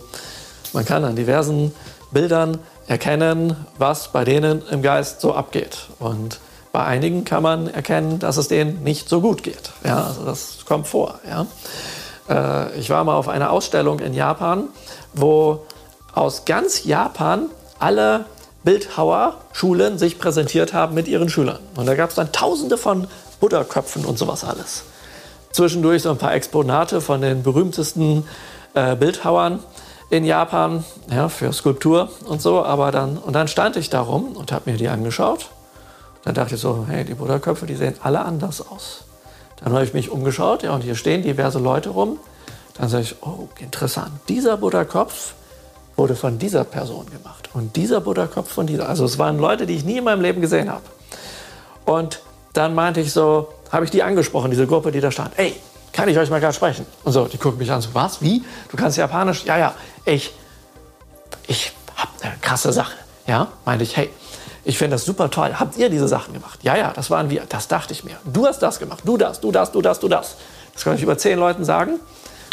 man kann an diversen Bildern erkennen, was bei denen im Geist so abgeht. Und bei einigen kann man erkennen, dass es denen nicht so gut geht. Ja, also das kommt vor. Ja. Äh, ich war mal auf einer Ausstellung in Japan, wo aus ganz Japan alle Bildhauerschulen sich präsentiert haben mit ihren Schülern. Und da gab es dann tausende von Buddha-Köpfen und sowas alles. Zwischendurch so ein paar Exponate von den berühmtesten äh, Bildhauern in Japan ja, für Skulptur und so. Aber dann, und dann stand ich da rum und habe mir die angeschaut. Dann dachte ich so, hey, die Buddha-Köpfe, die sehen alle anders aus. Dann habe ich mich umgeschaut, ja, und hier stehen diverse Leute rum. Dann sage ich, oh, interessant. Dieser Buddha-Kopf wurde von dieser Person gemacht. Und dieser Buddha-Kopf von dieser. Also es waren Leute, die ich nie in meinem Leben gesehen habe. Und dann meinte ich so, habe ich die angesprochen, diese Gruppe, die da stand. Ey, kann ich euch mal gerade sprechen? Und so, die gucken mich an, so, was, wie? Du kannst Japanisch? Ja, ja, ich, ich habe eine krasse Sache. Ja, meinte ich, hey, ich finde das super toll. Habt ihr diese Sachen gemacht? Ja, ja, das waren wir. Das dachte ich mir. Du hast das gemacht. Du das, du das, du das, du das. Das kann ich über zehn Leuten sagen.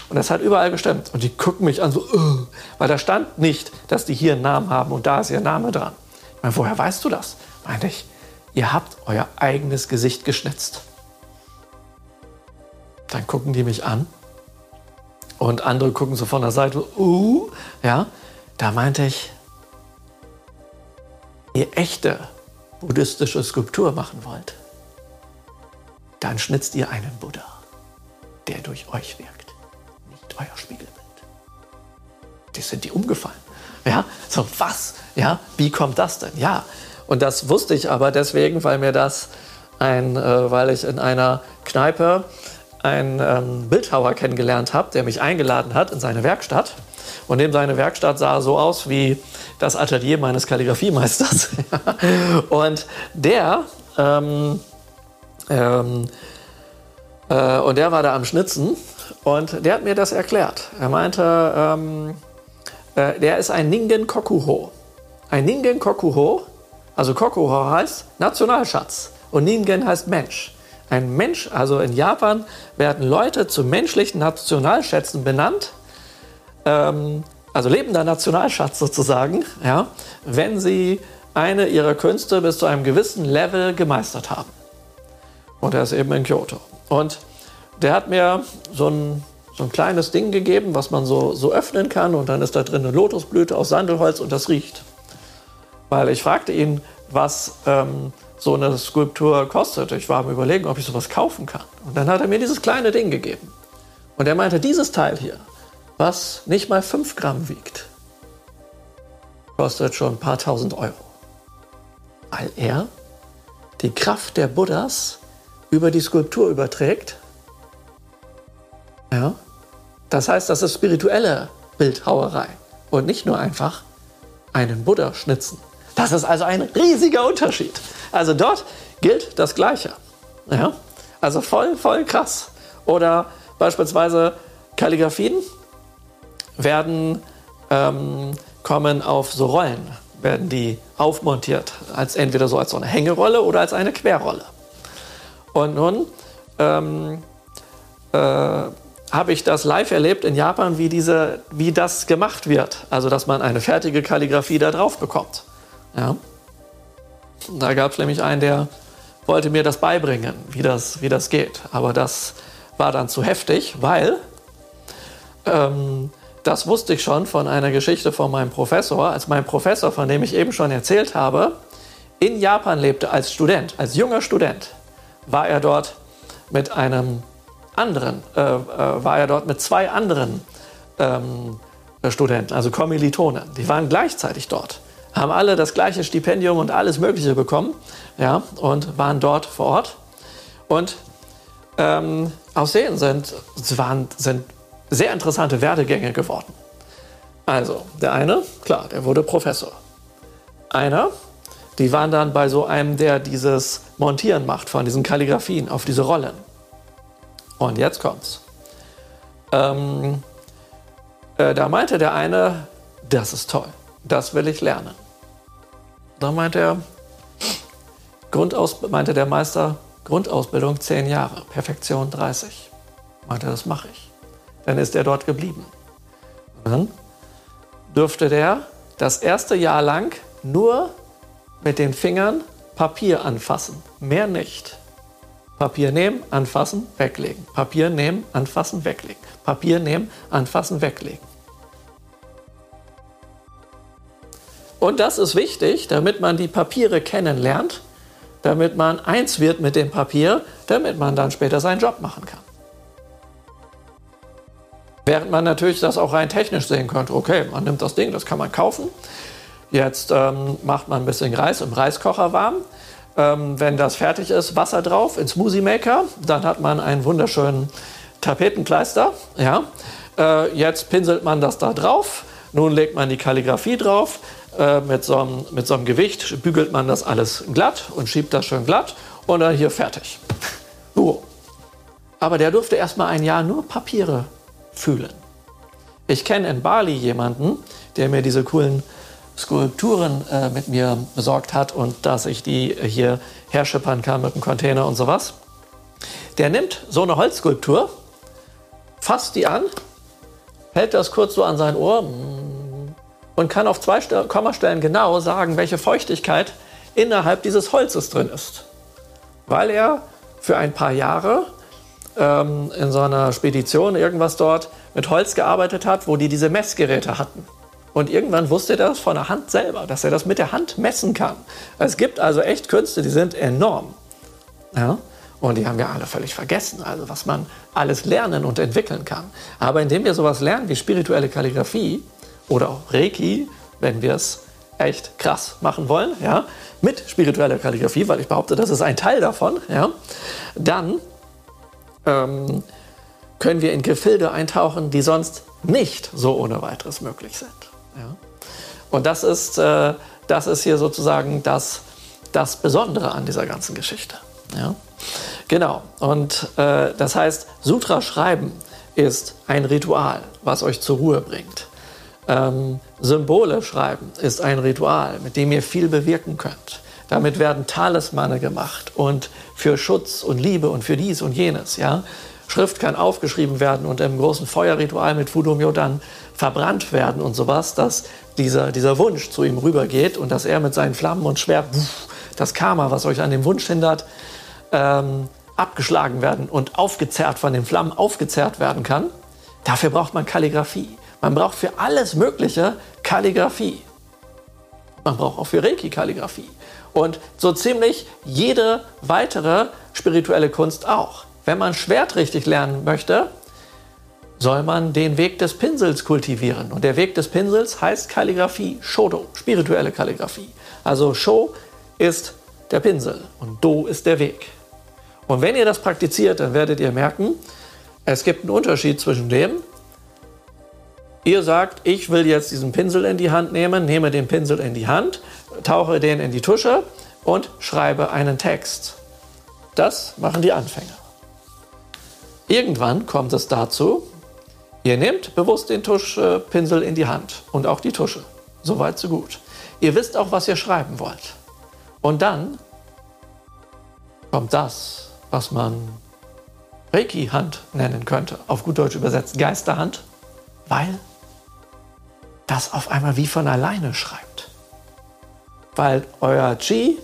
Und das hat überall gestimmt. Und die gucken mich an so, uh, weil da stand nicht, dass die hier einen Namen haben und da ist ihr Name dran. Ich meine, woher weißt du das? Meinte ich, ihr habt euer eigenes Gesicht geschnitzt. Dann gucken die mich an und andere gucken so von der Seite, uh, ja. Da meinte ich, ihr echte buddhistische Skulptur machen wollt, dann schnitzt ihr einen Buddha, der durch euch wirkt, nicht euer Spiegelbild. Die sind die umgefallen. Ja, so was? Ja, wie kommt das denn? Ja, und das wusste ich aber deswegen, weil mir das ein, äh, weil ich in einer Kneipe einen ähm, Bildhauer kennengelernt habe, der mich eingeladen hat in seine Werkstatt. Und neben seine Werkstatt sah so aus wie das Atelier meines Kalligrafiemeisters. *laughs* und der, ähm, ähm, äh, und der war da am Schnitzen und der hat mir das erklärt. Er meinte, ähm, äh, der ist ein Ningen Kokuho. Ein Ningen Kokuho, also Kokuho heißt Nationalschatz und Ningen heißt Mensch. Ein Mensch, also in Japan werden Leute zu menschlichen Nationalschätzen benannt, ähm, also lebender Nationalschatz sozusagen, ja, wenn sie eine ihrer Künste bis zu einem gewissen Level gemeistert haben. Und er ist eben in Kyoto. Und der hat mir so ein, so ein kleines Ding gegeben, was man so, so öffnen kann. Und dann ist da drin eine Lotusblüte aus Sandelholz und das riecht. Weil ich fragte ihn, was ähm, so eine Skulptur kostet. Ich war am Überlegen, ob ich sowas kaufen kann. Und dann hat er mir dieses kleine Ding gegeben. Und er meinte, dieses Teil hier, was nicht mal 5 Gramm wiegt, kostet schon ein paar tausend Euro. Weil er die Kraft der Buddhas über die Skulptur überträgt. Ja? Das heißt, das ist spirituelle Bildhauerei und nicht nur einfach einen Buddha schnitzen. Das ist also ein riesiger Unterschied. Also dort gilt das Gleiche. Ja? Also voll, voll krass. Oder beispielsweise Kalligraphien werden, ähm, kommen auf so Rollen, werden die aufmontiert, als entweder so als so eine Hängerolle oder als eine Querrolle. Und nun ähm, äh, habe ich das live erlebt in Japan, wie, diese, wie das gemacht wird. Also, dass man eine fertige Kalligrafie da drauf bekommt. Ja. Da gab es nämlich einen, der wollte mir das beibringen, wie das, wie das geht. Aber das war dann zu heftig, weil ähm, das wusste ich schon von einer Geschichte von meinem Professor, als mein Professor, von dem ich eben schon erzählt habe, in Japan lebte als Student, als junger Student, war er dort mit einem anderen, äh, äh, war er dort mit zwei anderen ähm, Studenten, also Kommilitonen. Die waren gleichzeitig dort haben alle das gleiche Stipendium und alles Mögliche bekommen ja, und waren dort vor Ort. Und ähm, aus denen sind, waren, sind sehr interessante Werdegänge geworden. Also, der eine, klar, der wurde Professor. Einer, die waren dann bei so einem, der dieses Montieren macht von diesen Kalligrafien auf diese Rollen. Und jetzt kommt's. Ähm, äh, da meinte der eine, das ist toll, das will ich lernen. Da meinte er, Grundaus meinte der Meister, Grundausbildung 10 Jahre, Perfektion 30. Meinte, das mache ich. Dann ist er dort geblieben. Und dann durfte der das erste Jahr lang nur mit den Fingern Papier anfassen, mehr nicht. Papier nehmen, anfassen, weglegen. Papier nehmen, anfassen, weglegen. Papier nehmen, anfassen, weglegen. Und das ist wichtig, damit man die Papiere kennenlernt, damit man eins wird mit dem Papier, damit man dann später seinen Job machen kann. Während man natürlich das auch rein technisch sehen könnte. Okay, man nimmt das Ding, das kann man kaufen. Jetzt ähm, macht man ein bisschen Reis im Reiskocher warm. Ähm, wenn das fertig ist, Wasser drauf ins Smoothie Maker. Dann hat man einen wunderschönen Tapetenkleister. Ja. Äh, jetzt pinselt man das da drauf. Nun legt man die Kalligrafie drauf. Äh, mit, so einem, mit so einem Gewicht bügelt man das alles glatt und schiebt das schön glatt. Und dann hier fertig. Uh. Aber der durfte erst mal ein Jahr nur Papiere fühlen. Ich kenne in Bali jemanden, der mir diese coolen Skulpturen äh, mit mir besorgt hat und dass ich die hier herschippern kann mit dem Container und sowas. Der nimmt so eine Holzskulptur, fasst die an, hält das kurz so an sein Ohr mm, und kann auf zwei Kommastellen genau sagen, welche Feuchtigkeit innerhalb dieses Holzes drin ist. Weil er für ein paar Jahre ähm, in so einer Spedition irgendwas dort mit Holz gearbeitet hat, wo die diese Messgeräte hatten. Und irgendwann wusste er das von der Hand selber, dass er das mit der Hand messen kann. Es gibt also echt Künste, die sind enorm. Ja? Und die haben wir alle völlig vergessen, also was man alles lernen und entwickeln kann. Aber indem wir sowas lernen wie spirituelle Kalligrafie oder auch Reiki, wenn wir es echt krass machen wollen, ja, mit spiritueller Kalligrafie, weil ich behaupte, das ist ein Teil davon, ja, dann ähm, können wir in Gefilde eintauchen, die sonst nicht so ohne weiteres möglich sind. Ja? Und das ist, äh, das ist hier sozusagen das, das Besondere an dieser ganzen Geschichte. Ja? Genau. Und äh, das heißt, Sutra schreiben ist ein Ritual, was euch zur Ruhe bringt. Ähm, Symbole schreiben ist ein Ritual, mit dem ihr viel bewirken könnt. Damit werden Talismane gemacht und für Schutz und Liebe und für dies und jenes. Ja? Schrift kann aufgeschrieben werden und im großen Feuerritual mit Fudumyo dann verbrannt werden und sowas, dass dieser, dieser Wunsch zu ihm rübergeht und dass er mit seinen Flammen und Schwert das Karma, was euch an dem Wunsch hindert, ähm, abgeschlagen werden und aufgezerrt von den Flammen aufgezerrt werden kann. Dafür braucht man Kalligrafie. Man braucht für alles Mögliche Kalligrafie. Man braucht auch für Reiki Kalligrafie. Und so ziemlich jede weitere spirituelle Kunst auch. Wenn man Schwert richtig lernen möchte, soll man den Weg des Pinsels kultivieren. Und der Weg des Pinsels heißt Kalligrafie, Shodo, spirituelle Kalligrafie. Also Sho ist der Pinsel und Do ist der Weg. Und wenn ihr das praktiziert, dann werdet ihr merken, es gibt einen Unterschied zwischen dem, ihr sagt, ich will jetzt diesen Pinsel in die Hand nehmen, nehme den Pinsel in die Hand, tauche den in die Tusche und schreibe einen Text. Das machen die Anfänger. Irgendwann kommt es dazu, ihr nehmt bewusst den Tuschpinsel in die Hand und auch die Tusche. Soweit, so gut. Ihr wisst auch, was ihr schreiben wollt. Und dann kommt das, was man Reiki-Hand nennen könnte, auf gut Deutsch übersetzt Geisterhand, weil das auf einmal wie von alleine schreibt. Weil euer Chi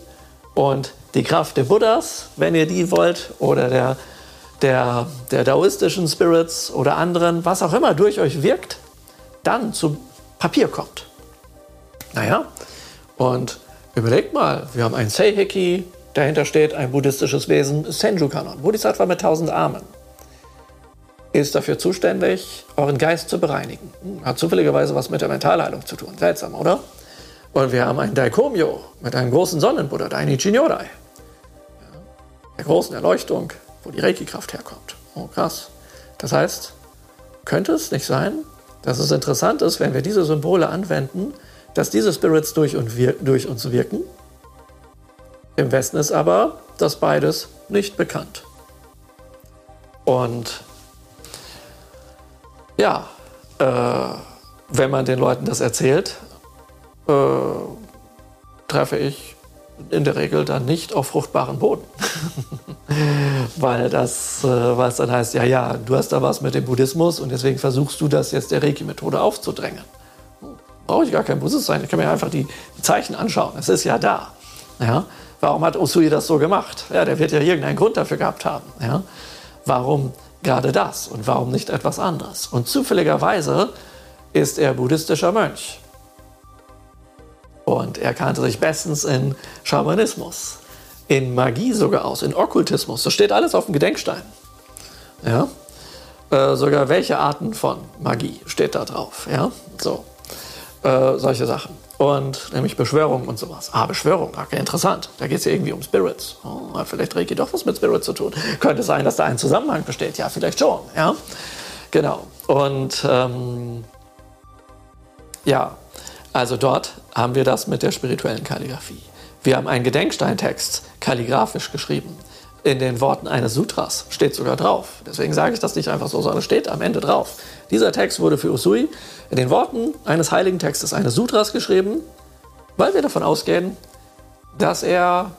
und die Kraft der Buddhas, wenn ihr die wollt, oder der der, der daoistischen Spirits oder anderen, was auch immer durch euch wirkt, dann zu Papier kommt. Naja, und überlegt mal, wir haben ein Seiheki, dahinter steht ein buddhistisches Wesen, Senju-Kanon, Bodhisattva mit tausend Armen. Ist dafür zuständig, euren Geist zu bereinigen. Hat zufälligerweise was mit der Mentalheilung zu tun. Seltsam, oder? Und wir haben ein Daikomyo mit einem großen Sonnenbuddha, Dainichi Nyorai. Der großen Erleuchtung, wo die Reiki-Kraft herkommt. Oh, krass. Das heißt, könnte es nicht sein, dass es interessant ist, wenn wir diese Symbole anwenden, dass diese Spirits durch, und wir durch uns wirken? Im Westen ist aber das beides nicht bekannt. Und ja, äh, wenn man den Leuten das erzählt, äh, treffe ich in der Regel dann nicht auf fruchtbaren Boden. *laughs* weil, das, äh, es dann heißt, ja, ja, du hast da was mit dem Buddhismus und deswegen versuchst du das jetzt der Reiki-Methode aufzudrängen. Brauche ich gar kein Buddhist sein, ich kann mir einfach die, die Zeichen anschauen. Es ist ja da. Ja? Warum hat Usui das so gemacht? Ja, der wird ja irgendeinen Grund dafür gehabt haben. Ja? Warum gerade das und warum nicht etwas anderes? Und zufälligerweise ist er buddhistischer Mönch. Und er kannte sich bestens in Schamanismus, in Magie sogar aus, in Okkultismus. Das steht alles auf dem Gedenkstein. Ja? äh, sogar welche Arten von Magie steht da drauf. Ja, so äh, solche Sachen. Und nämlich Beschwörung und sowas. Ah, Beschwörung, okay, interessant. Da geht es ja irgendwie um Spirits. Oh, vielleicht Reiki doch was mit Spirits zu tun. Könnte sein, dass da ein Zusammenhang besteht. Ja, vielleicht schon. Ja, genau. Und ähm, ja, also dort haben wir das mit der spirituellen Kalligraphie. Wir haben einen Gedenksteintext kalligrafisch geschrieben. In den Worten eines Sutras steht sogar drauf. Deswegen sage ich das nicht einfach so, sondern steht am Ende drauf. Dieser Text wurde für Usui in den Worten eines heiligen Textes, eines Sutras geschrieben, weil wir davon ausgehen, dass er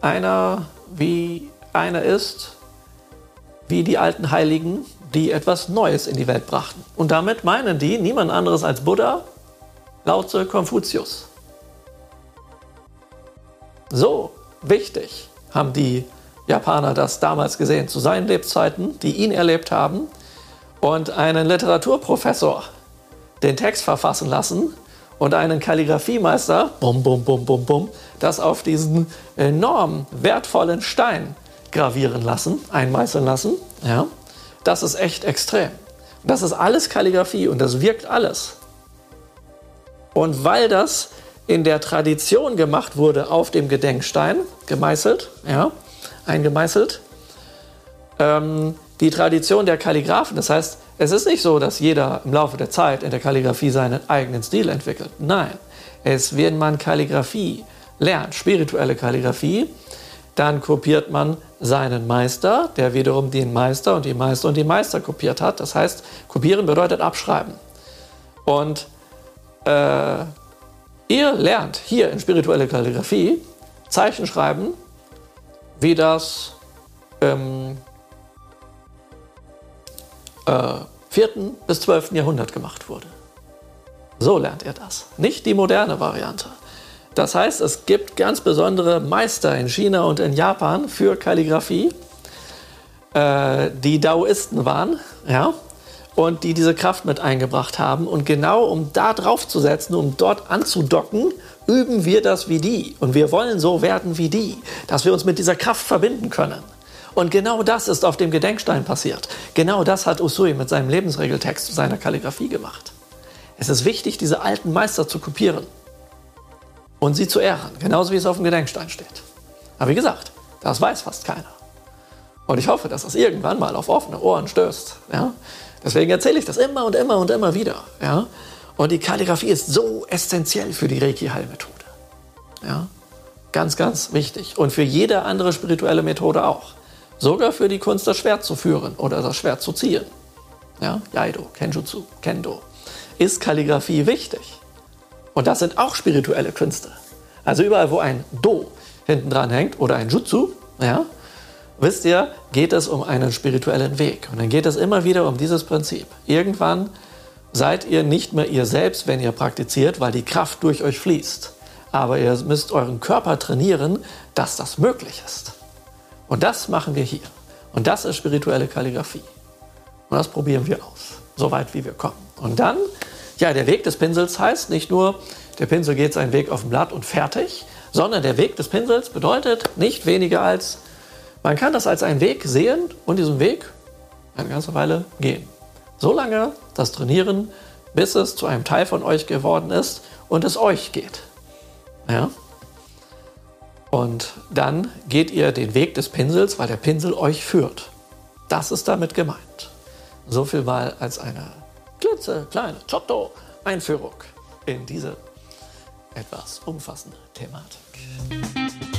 einer wie einer ist, wie die alten Heiligen, die etwas Neues in die Welt brachten. Und damit meinen die niemand anderes als Buddha, Lao Tzu, Konfuzius. So wichtig haben die Japaner das damals gesehen, zu seinen Lebzeiten, die ihn erlebt haben, und einen Literaturprofessor den Text verfassen lassen und einen Kalligrafiemeister, bum, bum, bum, bum, bum, das auf diesen enorm wertvollen Stein gravieren lassen, einmeißeln lassen. Ja, das ist echt extrem. Das ist alles Kalligrafie und das wirkt alles. Und weil das in der Tradition gemacht wurde auf dem Gedenkstein, gemeißelt, ja, eingemeißelt, ähm, die Tradition der Kalligraphen. Das heißt, es ist nicht so, dass jeder im Laufe der Zeit in der Kalligrafie seinen eigenen Stil entwickelt. Nein, es, wenn man Kalligrafie lernt, spirituelle Kalligrafie, dann kopiert man seinen Meister, der wiederum den Meister und die Meister und die Meister kopiert hat. Das heißt, kopieren bedeutet abschreiben. Und äh, ihr lernt hier in spirituelle Kalligrafie Zeichen schreiben, wie das im äh, 4. bis 12. Jahrhundert gemacht wurde. So lernt er das, nicht die moderne Variante. Das heißt, es gibt ganz besondere Meister in China und in Japan für Kalligrafie, äh, die Daoisten waren, ja, und die diese Kraft mit eingebracht haben. Und genau um da drauf zu setzen, um dort anzudocken, üben wir das wie die. Und wir wollen so werden wie die, dass wir uns mit dieser Kraft verbinden können. Und genau das ist auf dem Gedenkstein passiert. Genau das hat Usui mit seinem Lebensregeltext zu seiner Kalligrafie gemacht. Es ist wichtig, diese alten Meister zu kopieren und sie zu ehren, genauso wie es auf dem Gedenkstein steht. Aber wie gesagt, das weiß fast keiner. Und ich hoffe, dass das irgendwann mal auf offene Ohren stößt. Ja? Deswegen erzähle ich das immer und immer und immer wieder. Ja? Und die Kalligrafie ist so essentiell für die Reiki-Heilmethode. Ja? Ganz, ganz wichtig. Und für jede andere spirituelle Methode auch. Sogar für die Kunst, das Schwert zu führen oder das Schwert zu ziehen. Ja, Jaido, Kenjutsu, Kendo. Ist Kalligrafie wichtig? Und das sind auch spirituelle Künste. Also überall, wo ein Do hinten dran hängt oder ein Jutsu, ja, wisst ihr, geht es um einen spirituellen Weg. Und dann geht es immer wieder um dieses Prinzip. Irgendwann seid ihr nicht mehr ihr selbst, wenn ihr praktiziert, weil die Kraft durch euch fließt. Aber ihr müsst euren Körper trainieren, dass das möglich ist. Und das machen wir hier. Und das ist spirituelle Kalligrafie. Und das probieren wir aus, so weit wie wir kommen. Und dann, ja, der Weg des Pinsels heißt nicht nur, der Pinsel geht seinen Weg auf dem Blatt und fertig, sondern der Weg des Pinsels bedeutet nicht weniger als, man kann das als einen Weg sehen und diesen Weg eine ganze Weile gehen. So lange das Trainieren, bis es zu einem Teil von euch geworden ist und es euch geht. Ja? Und dann geht ihr den Weg des Pinsels, weil der Pinsel euch führt. Das ist damit gemeint. So viel mal als eine klitzekleine Giotto-Einführung in diese etwas umfassende Thematik.